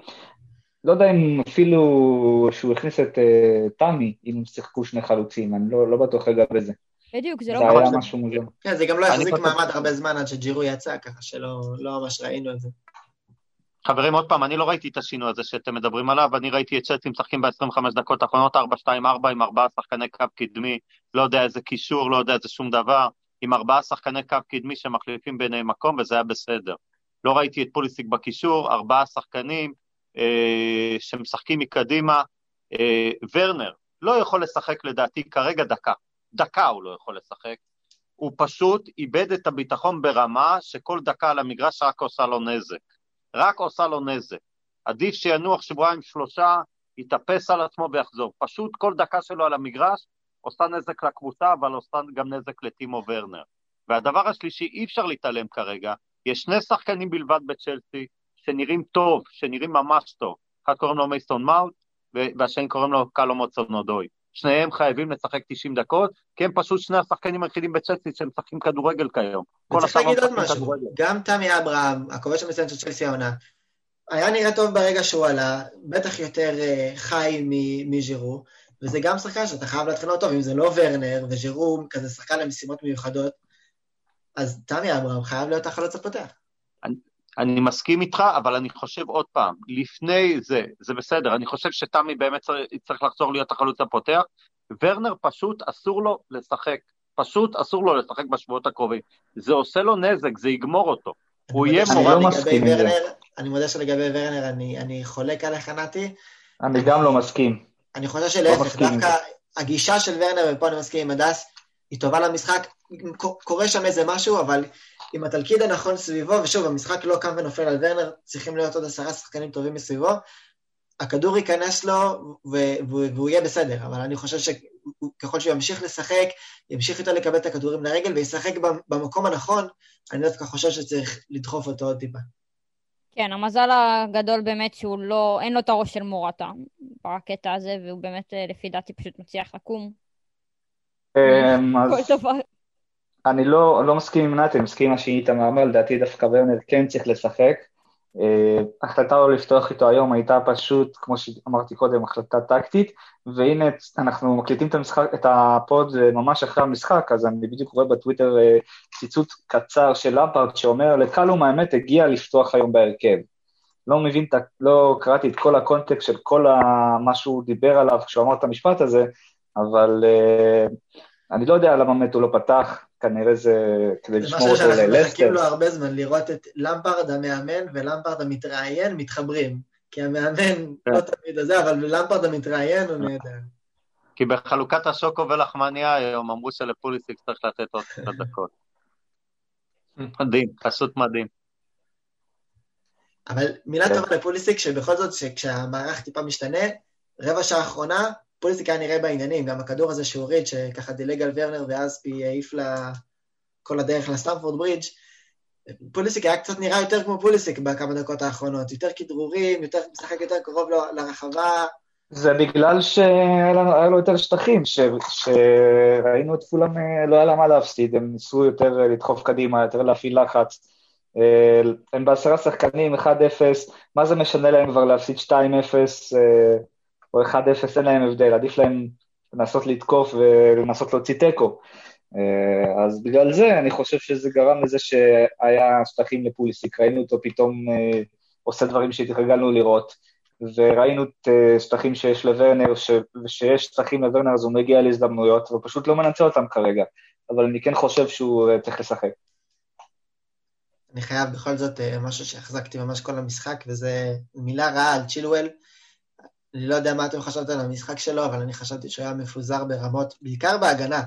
לא יודע אם אפילו שהוא הכניס את uh, תמי, אם שיחקו שני חלוצים, אני לא, לא בטוח לגבי זה. בדיוק, זה לא... זה היה משהו מוזר. כן, זה גם לא יחזיק מעמד הרבה זמן עד שג'ירו יצא, ככה שלא לא ממש ראינו את זה. חברים, עוד פעם, אני לא ראיתי את השינוי הזה שאתם מדברים עליו, אני ראיתי את צ'לסי משחקים ב-25 דקות האחרונות 4-2-4 עם ארבעה שחקני קו קדמי, לא יודע איזה קישור, לא יודע איזה שום דבר, עם ארבעה שחקני קו קדמי שמחליפים ביניהם מקום, וזה היה בסדר. לא ראיתי את פוליסיק בקישור, ארבעה שחקנים אה, שמשחקים מקדימה. אה, ורנר לא יכול לשחק לדעתי כרגע דקה. דקה הוא לא יכול לשחק. הוא פשוט איבד את הביטחון ברמה שכל דקה על המגרש רק עושה לו נזק. רק עושה לו נזק. עדיף שינוח שבועיים שלושה, יתאפס על עצמו ויחזור. פשוט כל דקה שלו על המגרש עושה נזק לקבוצה, אבל עושה גם נזק לטימו ורנר. והדבר השלישי, אי אפשר להתעלם כרגע, יש שני שחקנים בלבד בצ'לסי שנראים טוב, שנראים ממש טוב. אחד קוראים לו מייסטון מאוט, והשני קוראים לו קלו מוצונודוי. שניהם חייבים לשחק 90 דקות, כי הם פשוט שני השחקנים היחידים בצ'לסי שמשחקים כדורגל כיום. וצריך להגיד עוד משהו, גם תמי אברהם, הכובש המצוין של צ'לסי העונה, היה נראה טוב ברגע שהוא עלה, בטח יותר uh, חי מז'ירו, וזה גם שחקן שאתה חייב להתחיל אותו טוב, אם זה לא ורנר, וז'ירו כזה שחקן למשימות מיוחדות, אז תמי אברהם חייב להיות החלוץ הפותח. אני מסכים איתך, אבל אני חושב עוד פעם, לפני זה, זה בסדר, אני חושב שתמי באמת צריך, צריך לחזור להיות החלוץ הפותח, ורנר פשוט אסור לו לשחק, פשוט אסור לו לשחק בשבועות הקרובים. זה עושה לו נזק, זה יגמור אותו. הוא יהיה מורה... לא מסכים עם זה. אני מודה שלגבי ורנר אני, אני חולק עליך, נתי. אני גם לא מסכים. אני חושב שלהפך, לא דווקא הגישה של ורנר, ופה אני מסכים עם הדס, היא טובה למשחק, קורה שם איזה משהו, אבל עם התלכיד הנכון סביבו, ושוב, המשחק לא קם ונופל על ורנר, צריכים להיות עוד עשרה שחקנים טובים מסביבו, הכדור ייכנס לו והוא, והוא יהיה בסדר, אבל אני חושב שככל שהוא ימשיך לשחק, ימשיך יותר לקבל את הכדורים לרגל וישחק במקום הנכון, אני דווקא חושב שצריך לדחוף אותו עוד טיפה. כן, המזל הגדול באמת שהוא לא, אין לו את הראש של מורטה בקטע הזה, והוא באמת, לפי דעתי, פשוט מצליח לקום. אמ, דבר. אני לא, לא מסכים עם נתי, אני מסכים עם מה שהיא אמרה, לדעתי דווקא ורנר כן צריך לשחק. אה, החלטה לא לפתוח איתו היום הייתה פשוט, כמו שאמרתי קודם, החלטה טקטית, והנה אנחנו מקליטים את, המשחק, את ה pod אה, ממש אחרי המשחק, אז אני בדיוק רואה בטוויטר אה, ציטוט קצר של למפרד שאומר, לקאלום האמת הגיע לפתוח היום בהרכב. לא מבין, לא קראתי את כל הקונטקסט של כל מה שהוא דיבר עליו כשהוא אמר את המשפט הזה, אבל אני לא יודע למה באמת הוא לא פתח, כנראה זה כדי לשמור אותו ללסטר. זה משהו שאנחנו מחכים לו הרבה זמן, לראות את למפרד המאמן ולמפרד המתראיין מתחברים. כי המאמן כן. לא תמיד הזה, אבל למפרד המתראיין הוא נהדר. כי בחלוקת השוקו ולחמניה היום אמרו שלפוליסיק צריך לתת עוד קצת דקות. מדהים, פשוט מדהים. אבל מילה כן. טובה לפוליסיק, שבכל זאת, כשהמערך טיפה משתנה, רבע שעה האחרונה, פוליסיק היה נראה בעניינים, גם הכדור הזה שהוא הוריד, שככה דילג על ורנר ואספי העיף לה כל הדרך לסטמפורד ברידג', פוליסיק היה קצת נראה יותר כמו פוליסיק בכמה דקות האחרונות, יותר כדרורים, יותר משחק יותר קרוב לרחבה. זה בגלל שהיה לו יותר שטחים, ש, שראינו את פולאם, לא היה לה מה להפסיד, הם ניסו יותר לדחוף קדימה, יותר להפעיל לחץ. הם בעשרה שחקנים, 1-0, מה זה משנה להם כבר להפסיד 2-0 אה, או 1-0, אין להם הבדל, עדיף להם לנסות לתקוף ולנסות להוציא תיקו. אה, אז בגלל זה אני חושב שזה גרם לזה שהיה שטחים לפוליסיק, ראינו אותו פתאום אה, עושה דברים שהתרגלנו לראות, וראינו את שטחים שיש לוורנר, ושיש שטחים לוורנר אז הוא מגיע להזדמנויות, ופשוט לא מנצל אותם כרגע, אבל אני כן חושב שהוא צריך לשחק. אני חייב בכל זאת אה, משהו שהחזקתי ממש כל המשחק, וזה מילה רעה על צ'ילואל. אני לא יודע מה אתם חשבתם על המשחק שלו, אבל אני חשבתי שהוא היה מפוזר ברמות, בעיקר בהגנה.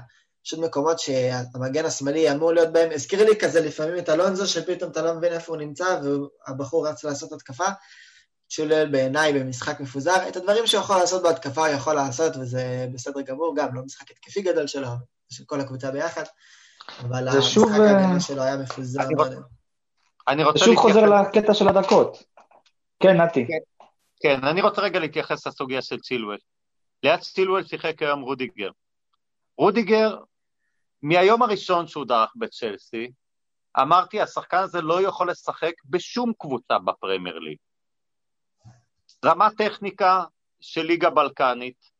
פשוט מקומות שהמגן השמאלי אמור להיות בהם. הזכיר לי כזה לפעמים את אלונזו, שפתאום אתה לא מבין איפה הוא נמצא, והבחור רץ לעשות התקפה. צ'ילואל בעיניי במשחק מפוזר. את הדברים שהוא יכול לעשות בהתקפה הוא יכול לעשות, וזה בסדר גמור, גם לא משחק התקפי גדול שלו, של כל הקבוצה ביחד. אבל המשחק שוב... ההגנה אה, שלו היה מפוזר. אני רוצה... שוב. חוזר לקטע של הדקות. כן, נתי. כן, כן, אני רוצה רגע להתייחס לסוגיה של צילואל. ליד צ'ילואל שיחק היום רודיגר. רודיגר, מהיום הראשון שהוא דרך בצ'לסי, אמרתי, השחקן הזה לא יכול לשחק בשום קבוצה בפרמייר ליג. רמת טכניקה של ליגה בלקנית,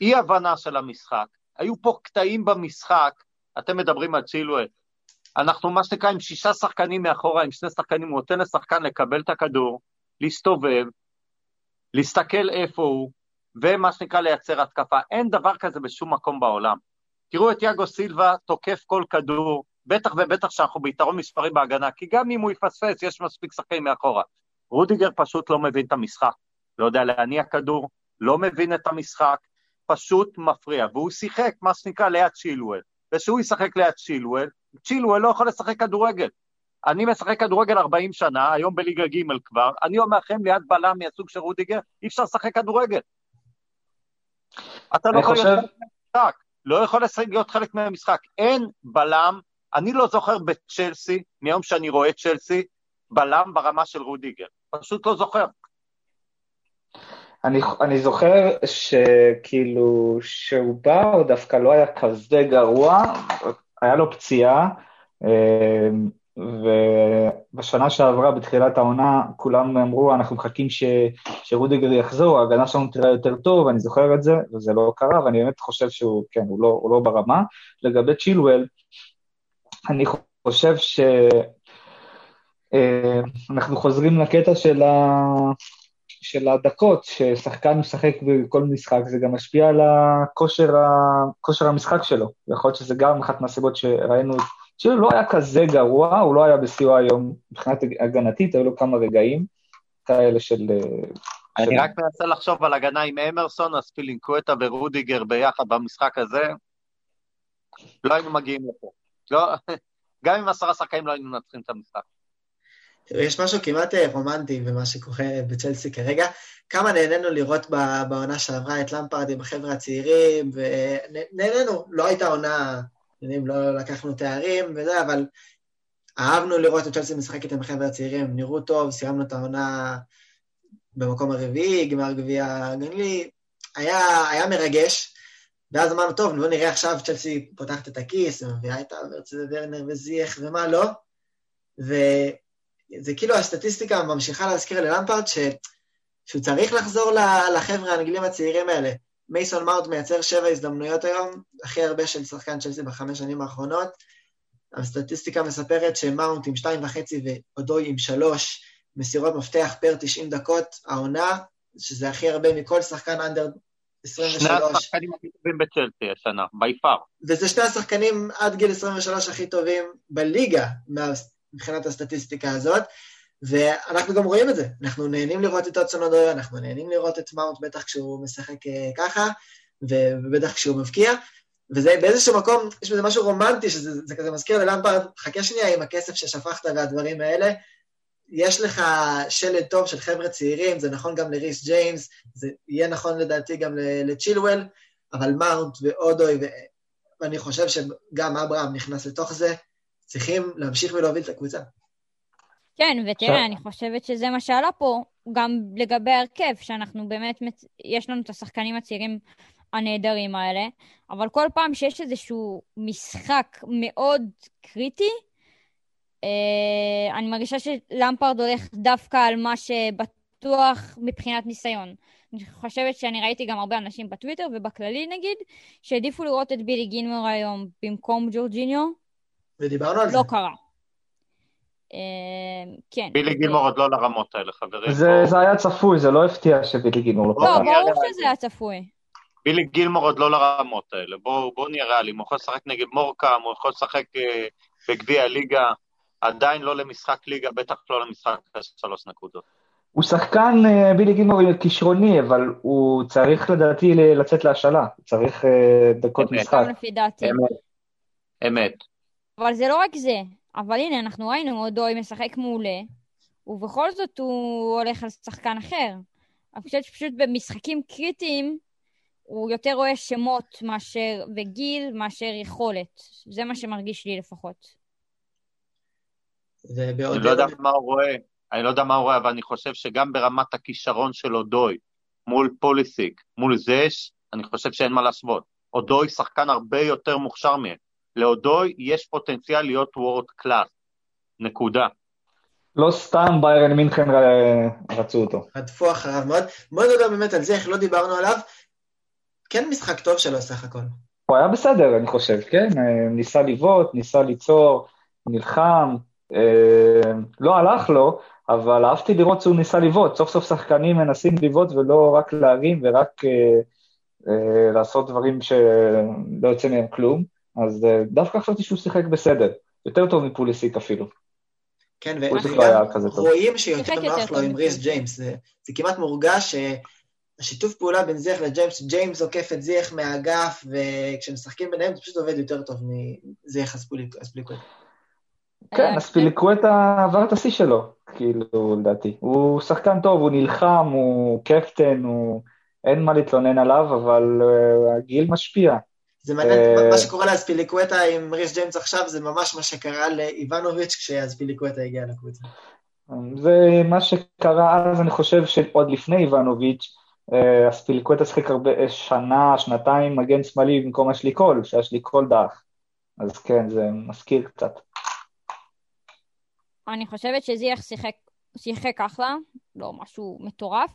אי הבנה של המשחק. היו פה קטעים במשחק, אתם מדברים על צ'ילואל, אנחנו מה שנקרא עם שישה שחקנים מאחורה, עם שני שחקנים, הוא נותן לשחקן לקבל את הכדור, להסתובב, להסתכל איפה הוא, ומה שנקרא לייצר התקפה. אין דבר כזה בשום מקום בעולם. תראו את יאגו סילבה תוקף כל כדור, בטח ובטח שאנחנו ביתרון מספרי בהגנה, כי גם אם הוא יפספס, יש מספיק שחקנים מאחורה. רודיגר פשוט לא מבין את המשחק, לא יודע להניע כדור, לא מבין את המשחק, פשוט מפריע, והוא שיחק, מה שנקרא, ליד שילואל. ושהוא ישחק ליד צ'ילואל, צ'ילואל לא יכול לשחק כדורגל. אני משחק כדורגל 40 שנה, היום בליגה ג' כבר, אני אומר לכם, ליד בלם מהסוג של רודיגר, אי אפשר לשחק כדורגל. אתה לא יכול חושב... להיות חלק מהמשחק, לא יכול להיות חלק מהמשחק. אין בלם, אני לא זוכר בצ'לסי, מיום שאני רואה צ'לסי, בלם ברמה של רודיגר. פשוט לא זוכר. אני, אני זוכר שכאילו, שהוא בא, הוא דווקא לא היה כזה גרוע, היה לו פציעה, אמ, ובשנה שעברה, בתחילת העונה, כולם אמרו, אנחנו מחכים ש, שרודיגר יחזור, ההגנה שלנו תראה יותר טוב, אני זוכר את זה, וזה לא קרה, ואני באמת חושב שהוא, כן, הוא לא, הוא לא ברמה. לגבי צ'ילואל, אני חושב ש... אמ, אנחנו חוזרים לקטע של, ה... של הדקות, ששחקן משחק בכל משחק, זה גם משפיע על הכושר, הכושר המשחק שלו. יכול להיות שזה גם אחת מהסיבות שראינו, שהוא לא היה כזה גרוע, הוא לא היה בסיוע היום מבחינת הגנתית, היו לו כמה רגעים כאלה של... אני של... רק מנסה לחשוב על הגנה עם אמרסון, אז פילינקווטה ורודיגר ביחד במשחק הזה, לא היינו מגיעים לפה. לא, גם עם עשרה שחקנים לא היינו מנצחים את המשחק. יש משהו כמעט אה, רומנטי במה שקורה בצ'לסי כרגע. כמה נהנינו לראות בעונה שעברה את למפרד עם החבר'ה הצעירים, ונהנינו, לא הייתה עונה, יודעים, לא לקחנו תארים וזה, אבל אהבנו לראות את צ'לסי משחקת עם החבר'ה הצעירים, נראו טוב, סיימנו את העונה במקום הרביעי, גמר גביע הגנלי, היה, היה מרגש, ואז אמרנו, טוב, בואו נראה עכשיו צ'לסי פותחת את הכיס, ומביאה את האברץ ורנר וזייח ומה לא, ו... זה כאילו הסטטיסטיקה ממשיכה להזכיר ללמפרד ש... שהוא צריך לחזור לחבר'ה האנגלים הצעירים האלה. מייסון מאוט מייצר שבע הזדמנויות היום, הכי הרבה של שחקן צ'לסי בחמש שנים האחרונות. הסטטיסטיקה מספרת שמאונט עם שתיים וחצי ואודוי עם שלוש מסירות מפתח פר 90 דקות העונה, שזה הכי הרבה מכל שחקן אנדר 23. שני השחקנים הכי טובים בצ'לסי השנה, בי פאר. וזה שני השחקנים עד גיל 23 הכי טובים בליגה, מבחינת הסטטיסטיקה הזאת, ואנחנו גם רואים את זה. אנחנו נהנים לראות את אוצון אודוי, אנחנו נהנים לראות את מאונט, בטח כשהוא משחק אה, ככה, ובטח כשהוא מבקיע. וזה באיזשהו מקום, יש בזה משהו רומנטי, שזה כזה מזכיר ללמפרד, חכה שנייה עם הכסף ששפכת והדברים האלה. יש לך שלד טוב של חבר'ה צעירים, זה נכון גם לריס ג'יימס, זה יהיה נכון לדעתי גם לצ'ילואל, אבל מאונט ואודוי, ואני חושב שגם אברהם נכנס לתוך זה, צריכים להמשיך ולהוביל את הקבוצה. כן, ותראה, אני חושבת שזה מה שעלה פה, גם לגבי ההרכב, שאנחנו באמת, יש לנו את השחקנים הצעירים הנהדרים האלה, אבל כל פעם שיש איזשהו משחק מאוד קריטי, אה, אני מרגישה שלמפרד הולך דווקא על מה שבטוח מבחינת ניסיון. אני חושבת שאני ראיתי גם הרבה אנשים בטוויטר ובכללי נגיד, שהעדיפו לראות את בילי גינמור היום במקום ג'ורג'יניו. ודיברנו על לא זה. לא קרה. אה, כן. בילי גילמור עוד לא לרמות האלה, חברים. זה היה צפוי, זה לא הפתיע שבילי גילמור לא. לא, ברור שזה היה צפוי. בילי גילמור עוד לא לרמות האלה, בואו נהיה ריאליים, הוא יכול לשחק נגד מורקאם, הוא יכול לשחק אה, בגביע הליגה, עדיין לא למשחק ליגה, בטח לא למשחק שלוש נקודות. הוא שחקן, אה, בילי גילמור כישרוני, אבל הוא צריך לדעתי לצאת להשאלה, הוא צריך דקות משחק. אמת. אמת. אבל זה לא רק זה, אבל הנה, אנחנו ראינו, אודוי משחק מעולה, ובכל זאת הוא הולך על שחקן אחר. אני חושבת שפשוט במשחקים קריטיים, הוא יותר רואה שמות מאשר, וגיל מאשר יכולת. זה מה שמרגיש לי לפחות. אני לא יודע מה הוא רואה, אני לא יודע מה הוא רואה, אבל אני חושב שגם ברמת הכישרון של אודוי, מול פוליסיק, מול זש, אני חושב שאין מה להשוות. אודוי שחקן הרבה יותר מוכשר מהם. לאודוי יש פוטנציאל להיות וורד קלאס. נקודה. לא סתם ביירן מינכן רצו אותו. רדפו אחריו מאוד. בוא נדבר באמת על זה, איך לא דיברנו עליו. כן משחק טוב שלו סך הכל. הוא היה בסדר, אני חושב, כן? ניסה לבעוט, ניסה ליצור, נלחם. אה, לא הלך לו, אבל אהבתי לראות שהוא ניסה לבעוט. סוף סוף שחקנים מנסים לבעוט ולא רק להרים ורק אה, אה, לעשות דברים שלא יוצא מהם כלום. אז דווקא חשבתי שהוא שיחק בסדר, יותר טוב מפוליסיק אפילו. כן, ואנחנו גם רואים שיותר נוח לו עם ריס ג'יימס, זה, כמעט מורגש שהשיתוף פעולה בין זיח לג'יימס, ג'יימס עוקף את זיח מהאגף, וכשמשחקים ביניהם זה פשוט עובד יותר טוב מזיח אספליקווטה. כן, אספליקווטה עבר את השיא שלו, כאילו, לדעתי. הוא שחקן טוב, הוא נלחם, הוא קפטן, הוא... אין מה להתלונן עליו, אבל uh, הגיל משפיע. זה מעניין, אה, מה שקורה לאספיליקווטה עם ריס ג'יימס עכשיו, זה ממש מה שקרה לאיבנוביץ' כשאספיליקווטה הגיע לקבוצה. זה מה שקרה אז, אני חושב שעוד לפני איבנוביץ', אה, אספיליקווטה שיחק הרבה, שנה, שנתיים, מגן שמאלי במקום אשליקול, שאשליקול דח. אז כן, זה מזכיר קצת. אני חושבת שזיח שיחק, שיחק אחלה, לא משהו מטורף.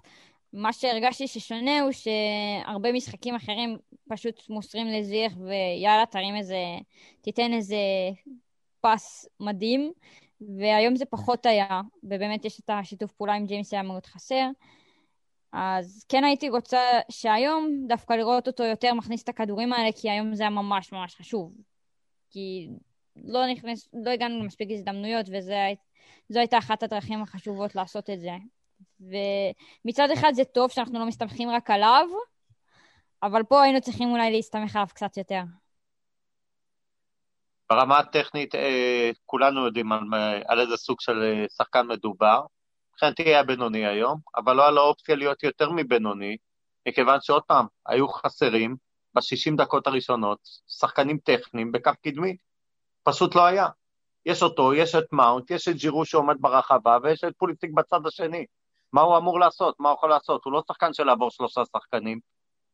מה שהרגשתי ששונה הוא שהרבה משחקים אחרים פשוט מוסרים לזיח ויאללה, תרים איזה, תיתן איזה פס מדהים, והיום זה פחות היה, ובאמת יש את השיתוף פעולה עם ג'יימס היה מאוד חסר. אז כן הייתי רוצה שהיום דווקא לראות אותו יותר מכניס את הכדורים האלה, כי היום זה היה ממש ממש חשוב. כי לא נכנס, לא הגענו למספיק הזדמנויות, וזו הייתה אחת הדרכים החשובות לעשות את זה. ומצד אחד זה טוב שאנחנו לא מסתמכים רק עליו, אבל פה היינו צריכים אולי להסתמך עליו קצת יותר. ברמה הטכנית, אה, כולנו יודעים על, על איזה סוג של אה, שחקן מדובר. מבחינתי היה בינוני היום, אבל לא על האופציה להיות יותר מבינוני, מכיוון שעוד פעם, היו חסרים ב-60 דקות הראשונות שחקנים טכניים בקו קדמי. פשוט לא היה. יש אותו, יש את מאונט, יש את ג'ירו שעומד ברחבה, ויש את פוליטיק בצד השני. מה הוא אמור לעשות? מה הוא יכול לעשות? הוא לא שחקן של לעבור שלושה שחקנים,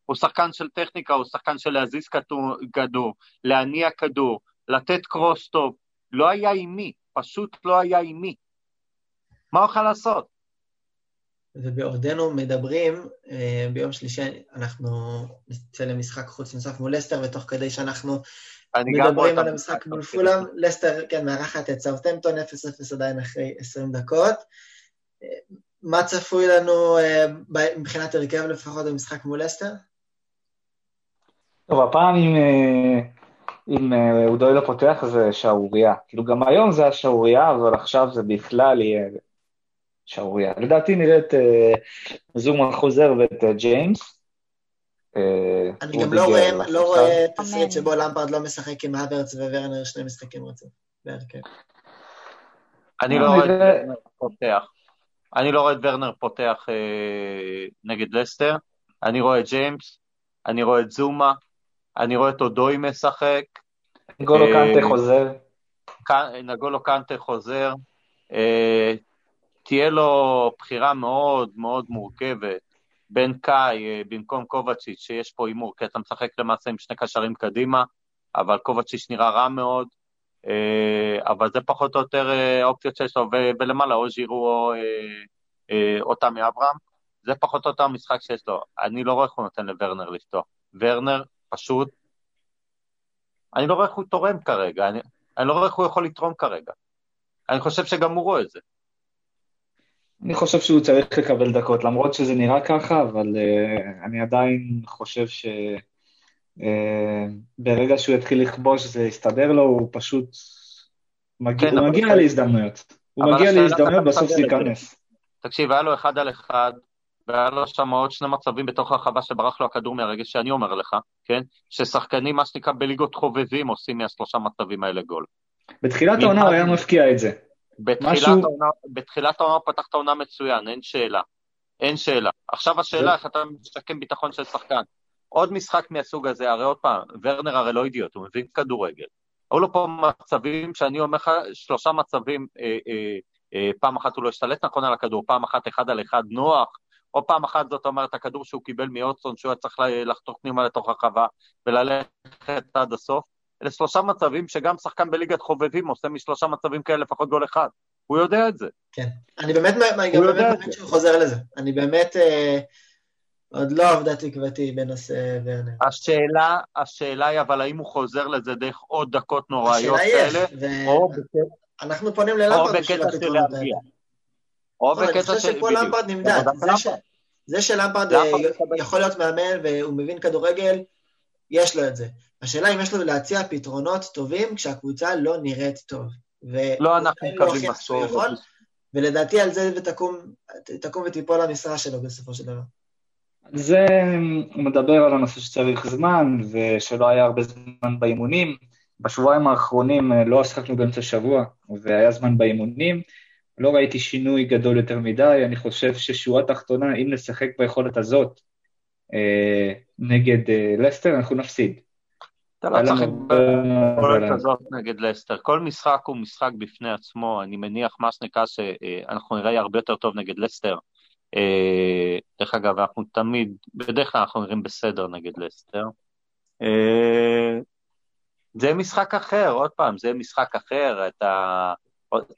הוא שחקן של טכניקה, הוא שחקן של להזיז כדור, להניע כדור, לתת קרוס טוב. לא היה עם מי, פשוט לא היה עם מי. מה הוא יכול לעשות? ובעודנו מדברים, אה, ביום שלישי אנחנו נצא למשחק חוץ נוסף מול לסטר, ותוך כדי שאנחנו מדברים על המשחק מול פולאם, לסטר, כן, מארחת את סאוטהמפטון 0-0 עדיין אחרי 20 דקות. מה צפוי לנו אה, מבחינת הרכב לפחות במשחק מול אסטר? טוב, הפעם אם, אם אודוי לא פותח זה שערורייה. כאילו גם היום זה השערורייה, אבל עכשיו זה בכלל יהיה שערורייה. לדעתי נראה את זומה חוזר ואת ג'יימס. אני גם לא רואה, לא רואה תסריט שבו למפרד לא משחק עם הוורץ וורנר שני משחקים רצו בהרכב. אני לא רואה את ורנר פותח. אני לא רואה את ורנר פותח אה, נגד לסטר, אני רואה את ג'יימס, אני רואה את זומה, אני רואה את אודוי משחק. נגולו אה, קנטה חוזר. נגולו קנטה חוזר. אה, תהיה לו בחירה מאוד מאוד מורכבת בין קאי אה, במקום קובצ'יץ', שיש פה הימור, כי אתה משחק למעשה עם שני קשרים קדימה, אבל קובצ'יץ' נראה רע מאוד. אה, אבל זה פחות או יותר אה, שיש לו, ולמעלה או ז'ירו או, אה, או תמי אברהם, זה פחות או יותר המשחק שיש לו. אני לא רואה איך הוא נותן לוורנר לפתוח. ורנר פשוט, אני לא רואה איך הוא תורם כרגע, אני, אני לא רואה איך הוא יכול לתרום כרגע. אני חושב שגם הוא רואה את זה. אני חושב שהוא צריך לקבל דקות, למרות שזה נראה ככה, אבל uh, אני עדיין חושב ש... אה, ברגע שהוא יתחיל לכבוש זה יסתדר לו, הוא פשוט מגיע, כן, הוא מגיע אבל... להזדמנויות. הוא מגיע להזדמנויות, בסוף זה ייכנס. תקשיב, היה לו אחד על אחד, והיה לו שם עוד שני מצבים בתוך הרחבה שברח לו הכדור מהרגע שאני אומר לך, כן? ששחקנים, מה שנקרא, בליגות חובבים עושים מהשלושה מצבים האלה גול. בתחילת העונה הוא היה מפקיע את זה. בתחילת. העונה, הוא פתח את העונה מצוין, אין שאלה. אין שאלה. עכשיו השאלה. איך אתה משקם ביטחון של שחקן. עוד משחק מהסוג הזה, הרי עוד פעם, ורנר הרי לא אידיוט, הוא מבין כדורגל. היו לו פה מצבים שאני אומר לך, שלושה מצבים, אה, אה, אה, פעם אחת הוא לא השתלט נכון על הכדור, פעם אחת אחד על אחד נוח, או פעם אחת זאת אומרת הכדור שהוא קיבל מאוטסון, שהוא היה צריך לחתוך פנימה לתוך הרחבה וללכת עד הסוף. אלה שלושה מצבים שגם שחקן בליגת חובבים עושה משלושה מצבים כאלה לפחות גול אחד. הוא יודע את זה. כן. אני באמת, הוא באמת מאמין שהוא חוזר לזה. אני באמת... אה... עוד לא עבדה תקוותי בנושא ורנר. השאלה, השאלה היא, אבל האם הוא חוזר לזה דרך עוד דקות נוראיות כאלה? ו... או בקטע... אנחנו פונים ללמפרד בשביל הפתרונות האלה. או בקטע של... אני חושב שפה למפרד נמדד. זה שלמפרד יכול להיות מאמן והוא מבין כדורגל, יש לו את זה. השאלה אם יש לו להציע פתרונות טובים כשהקבוצה לא נראית טוב. לא אנחנו מקווים לחשוב. ולדעתי על זה תקום ותיפול המשרה שלו בסופו של דבר. זה, הוא מדבר על הנושא שצריך זמן, ושלא היה הרבה זמן באימונים. בשבועיים האחרונים אה, לא עסקנו באמצע השבוע, והיה זמן באימונים. לא ראיתי שינוי גדול יותר מדי, אני חושב ששורה תחתונה, אם נשחק ביכולת הזאת אה, נגד אה, לסטר, אנחנו נפסיד. אתה לא צריך ביכולת הזאת נגד לסטר. כל משחק הוא משחק בפני עצמו, אני מניח מה שנקרא שאנחנו נראה הרבה יותר טוב נגד לסטר. אה, דרך אגב, אנחנו תמיד, בדרך כלל אנחנו נראים בסדר נגד לסטר. אה, זה משחק אחר, עוד פעם, זה משחק אחר, אתה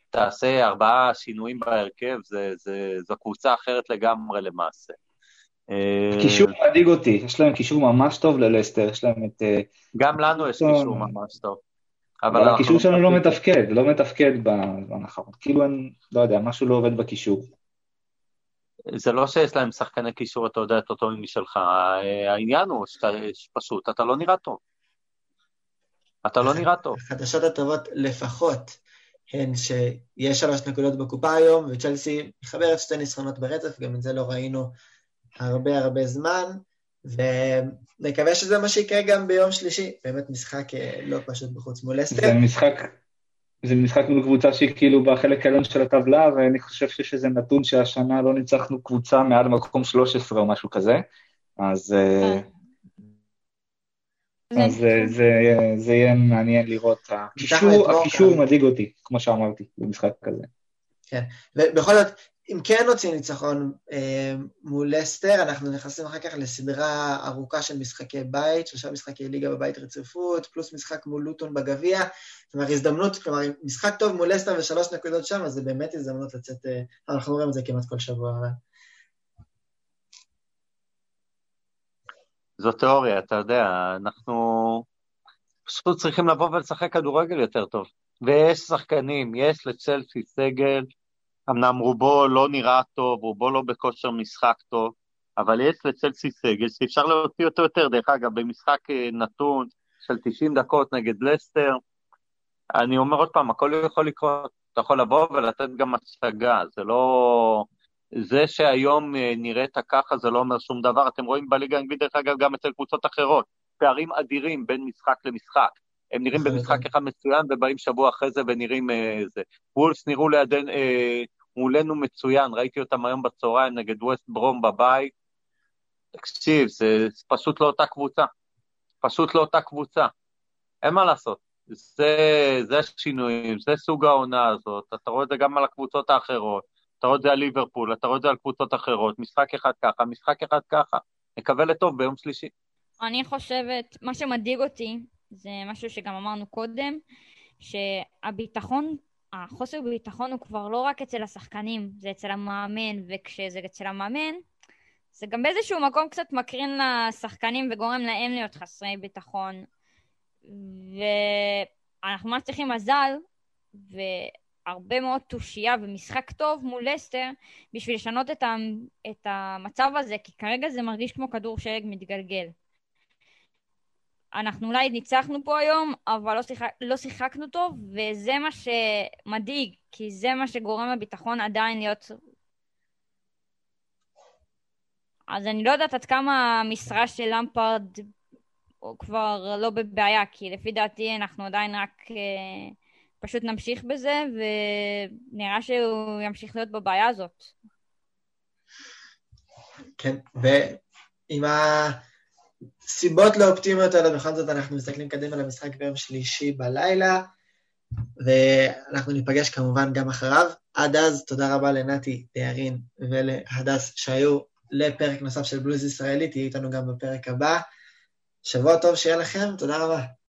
תעשה ארבעה שינויים בהרכב, זה, זה, זו קבוצה אחרת לגמרי למעשה. קישור מדאיג אותי, יש להם קישור ממש טוב ללסטר, יש להם את... גם לנו יש קישור ממש טוב. אבל הקישור שלנו לא מתפקד, לא מתפקד בזמן האחרון, כאילו אין, לא יודע, משהו לא עובד בקישור. זה לא שיש להם שחקני קישור, אתה יודע, יותר טובים משלך, העניין הוא שאתה, פשוט, אתה לא נראה טוב. אתה לא נראה טוב. החדשות הטובות לפחות הן שיש שלוש נקודות בקופה היום, וצ'לסי מחברת שתי ניסחונות ברצף, גם את זה לא ראינו הרבה הרבה זמן, ונקווה שזה מה שיקרה גם ביום שלישי, באמת משחק אה, לא פשוט בחוץ מול אסטר. זה משחק זה משחק מול קבוצה שהיא כאילו בחלק העליון של הטבלה, ואני חושב שיש איזה נתון שהשנה לא ניצחנו קבוצה מעל מקום 13 או משהו כזה, אז... אה, אז זה, זה, זה יהיה מעניין לראות. הקישור מדאיג אותי, כמו שאמרתי, במשחק כזה. כן, ובכל זאת, אם כן נוציא ניצחון אה, מול לסטר, אנחנו נכנסים אחר כך לסדרה ארוכה של משחקי בית, שלושה משחקי ליגה בבית רציפות, פלוס משחק מול לוטון בגביע. כלומר, הזדמנות, כלומר, משחק טוב מול לסטר ושלוש נקודות שם, אז זה באמת הזדמנות לצאת, אה, אנחנו רואים את זה כמעט כל שבוע. זו תיאוריה, אתה יודע, אנחנו פשוט צריכים לבוא ולשחק כדורגל יותר טוב. ויש שחקנים, יש לצלסי סגל, אמנם רובו לא נראה טוב, רובו לא בכושר משחק טוב, אבל יש לצלסי סגל שאפשר להוציא אותו יותר, דרך אגב, במשחק אה, נתון של 90 דקות נגד לסטר, אני אומר עוד פעם, הכל יכול לקרות, אתה יכול לבוא ולתת גם הצגה, זה לא... זה שהיום אה, נראית ככה זה לא אומר שום דבר, אתם רואים בליגה האנגלית דרך אגב גם אצל קבוצות אחרות, פערים אדירים בין משחק למשחק. הם נראים נכון, במשחק נכון. אחד מצוין ובאים שבוע אחרי זה ונראים אה, זה. וולס נראו לידן, אה, מולנו מצוין, ראיתי אותם היום בצהריים נגד ווסט ברום בבית. תקשיב, זה פשוט לא אותה קבוצה. פשוט לא אותה קבוצה. אין מה לעשות. זה, זה השינויים, זה סוג העונה הזאת, אתה רואה את זה גם על הקבוצות האחרות, אתה רואה את זה על ליברפול, אתה רואה את זה על קבוצות אחרות, משחק אחד ככה, משחק אחד ככה, נקווה לטוב ביום שלישי. אני חושבת, מה שמדאיג אותי, זה משהו שגם אמרנו קודם, שהביטחון, החוסר ביטחון הוא כבר לא רק אצל השחקנים, זה אצל המאמן, וכשזה אצל המאמן, זה גם באיזשהו מקום קצת מקרין לשחקנים וגורם להם להיות חסרי ביטחון. ואנחנו ממש צריכים מזל, והרבה מאוד תושייה ומשחק טוב מול לסטר בשביל לשנות את, ה, את המצב הזה, כי כרגע זה מרגיש כמו כדור שלג מתגלגל. אנחנו אולי ניצחנו פה היום, אבל לא, שיחק, לא שיחקנו טוב, וזה מה שמדאיג, כי זה מה שגורם לביטחון עדיין להיות... אז אני לא יודעת עד כמה המשרה של למפרד הוא כבר לא בבעיה, כי לפי דעתי אנחנו עדיין רק אה, פשוט נמשיך בזה, ונראה שהוא ימשיך להיות בבעיה הזאת. כן, ועם הסיבות לאופטימיות האלה, בכל זאת אנחנו מסתכלים קדימה למשחק ביום שלישי בלילה, ואנחנו ניפגש כמובן גם אחריו. עד אז, תודה רבה לנתי, לירין ולהדס שהיו לפרק נוסף של בלוז ישראלי, תהיו איתנו גם בפרק הבא. שבוע טוב שיהיה לכם, תודה רבה.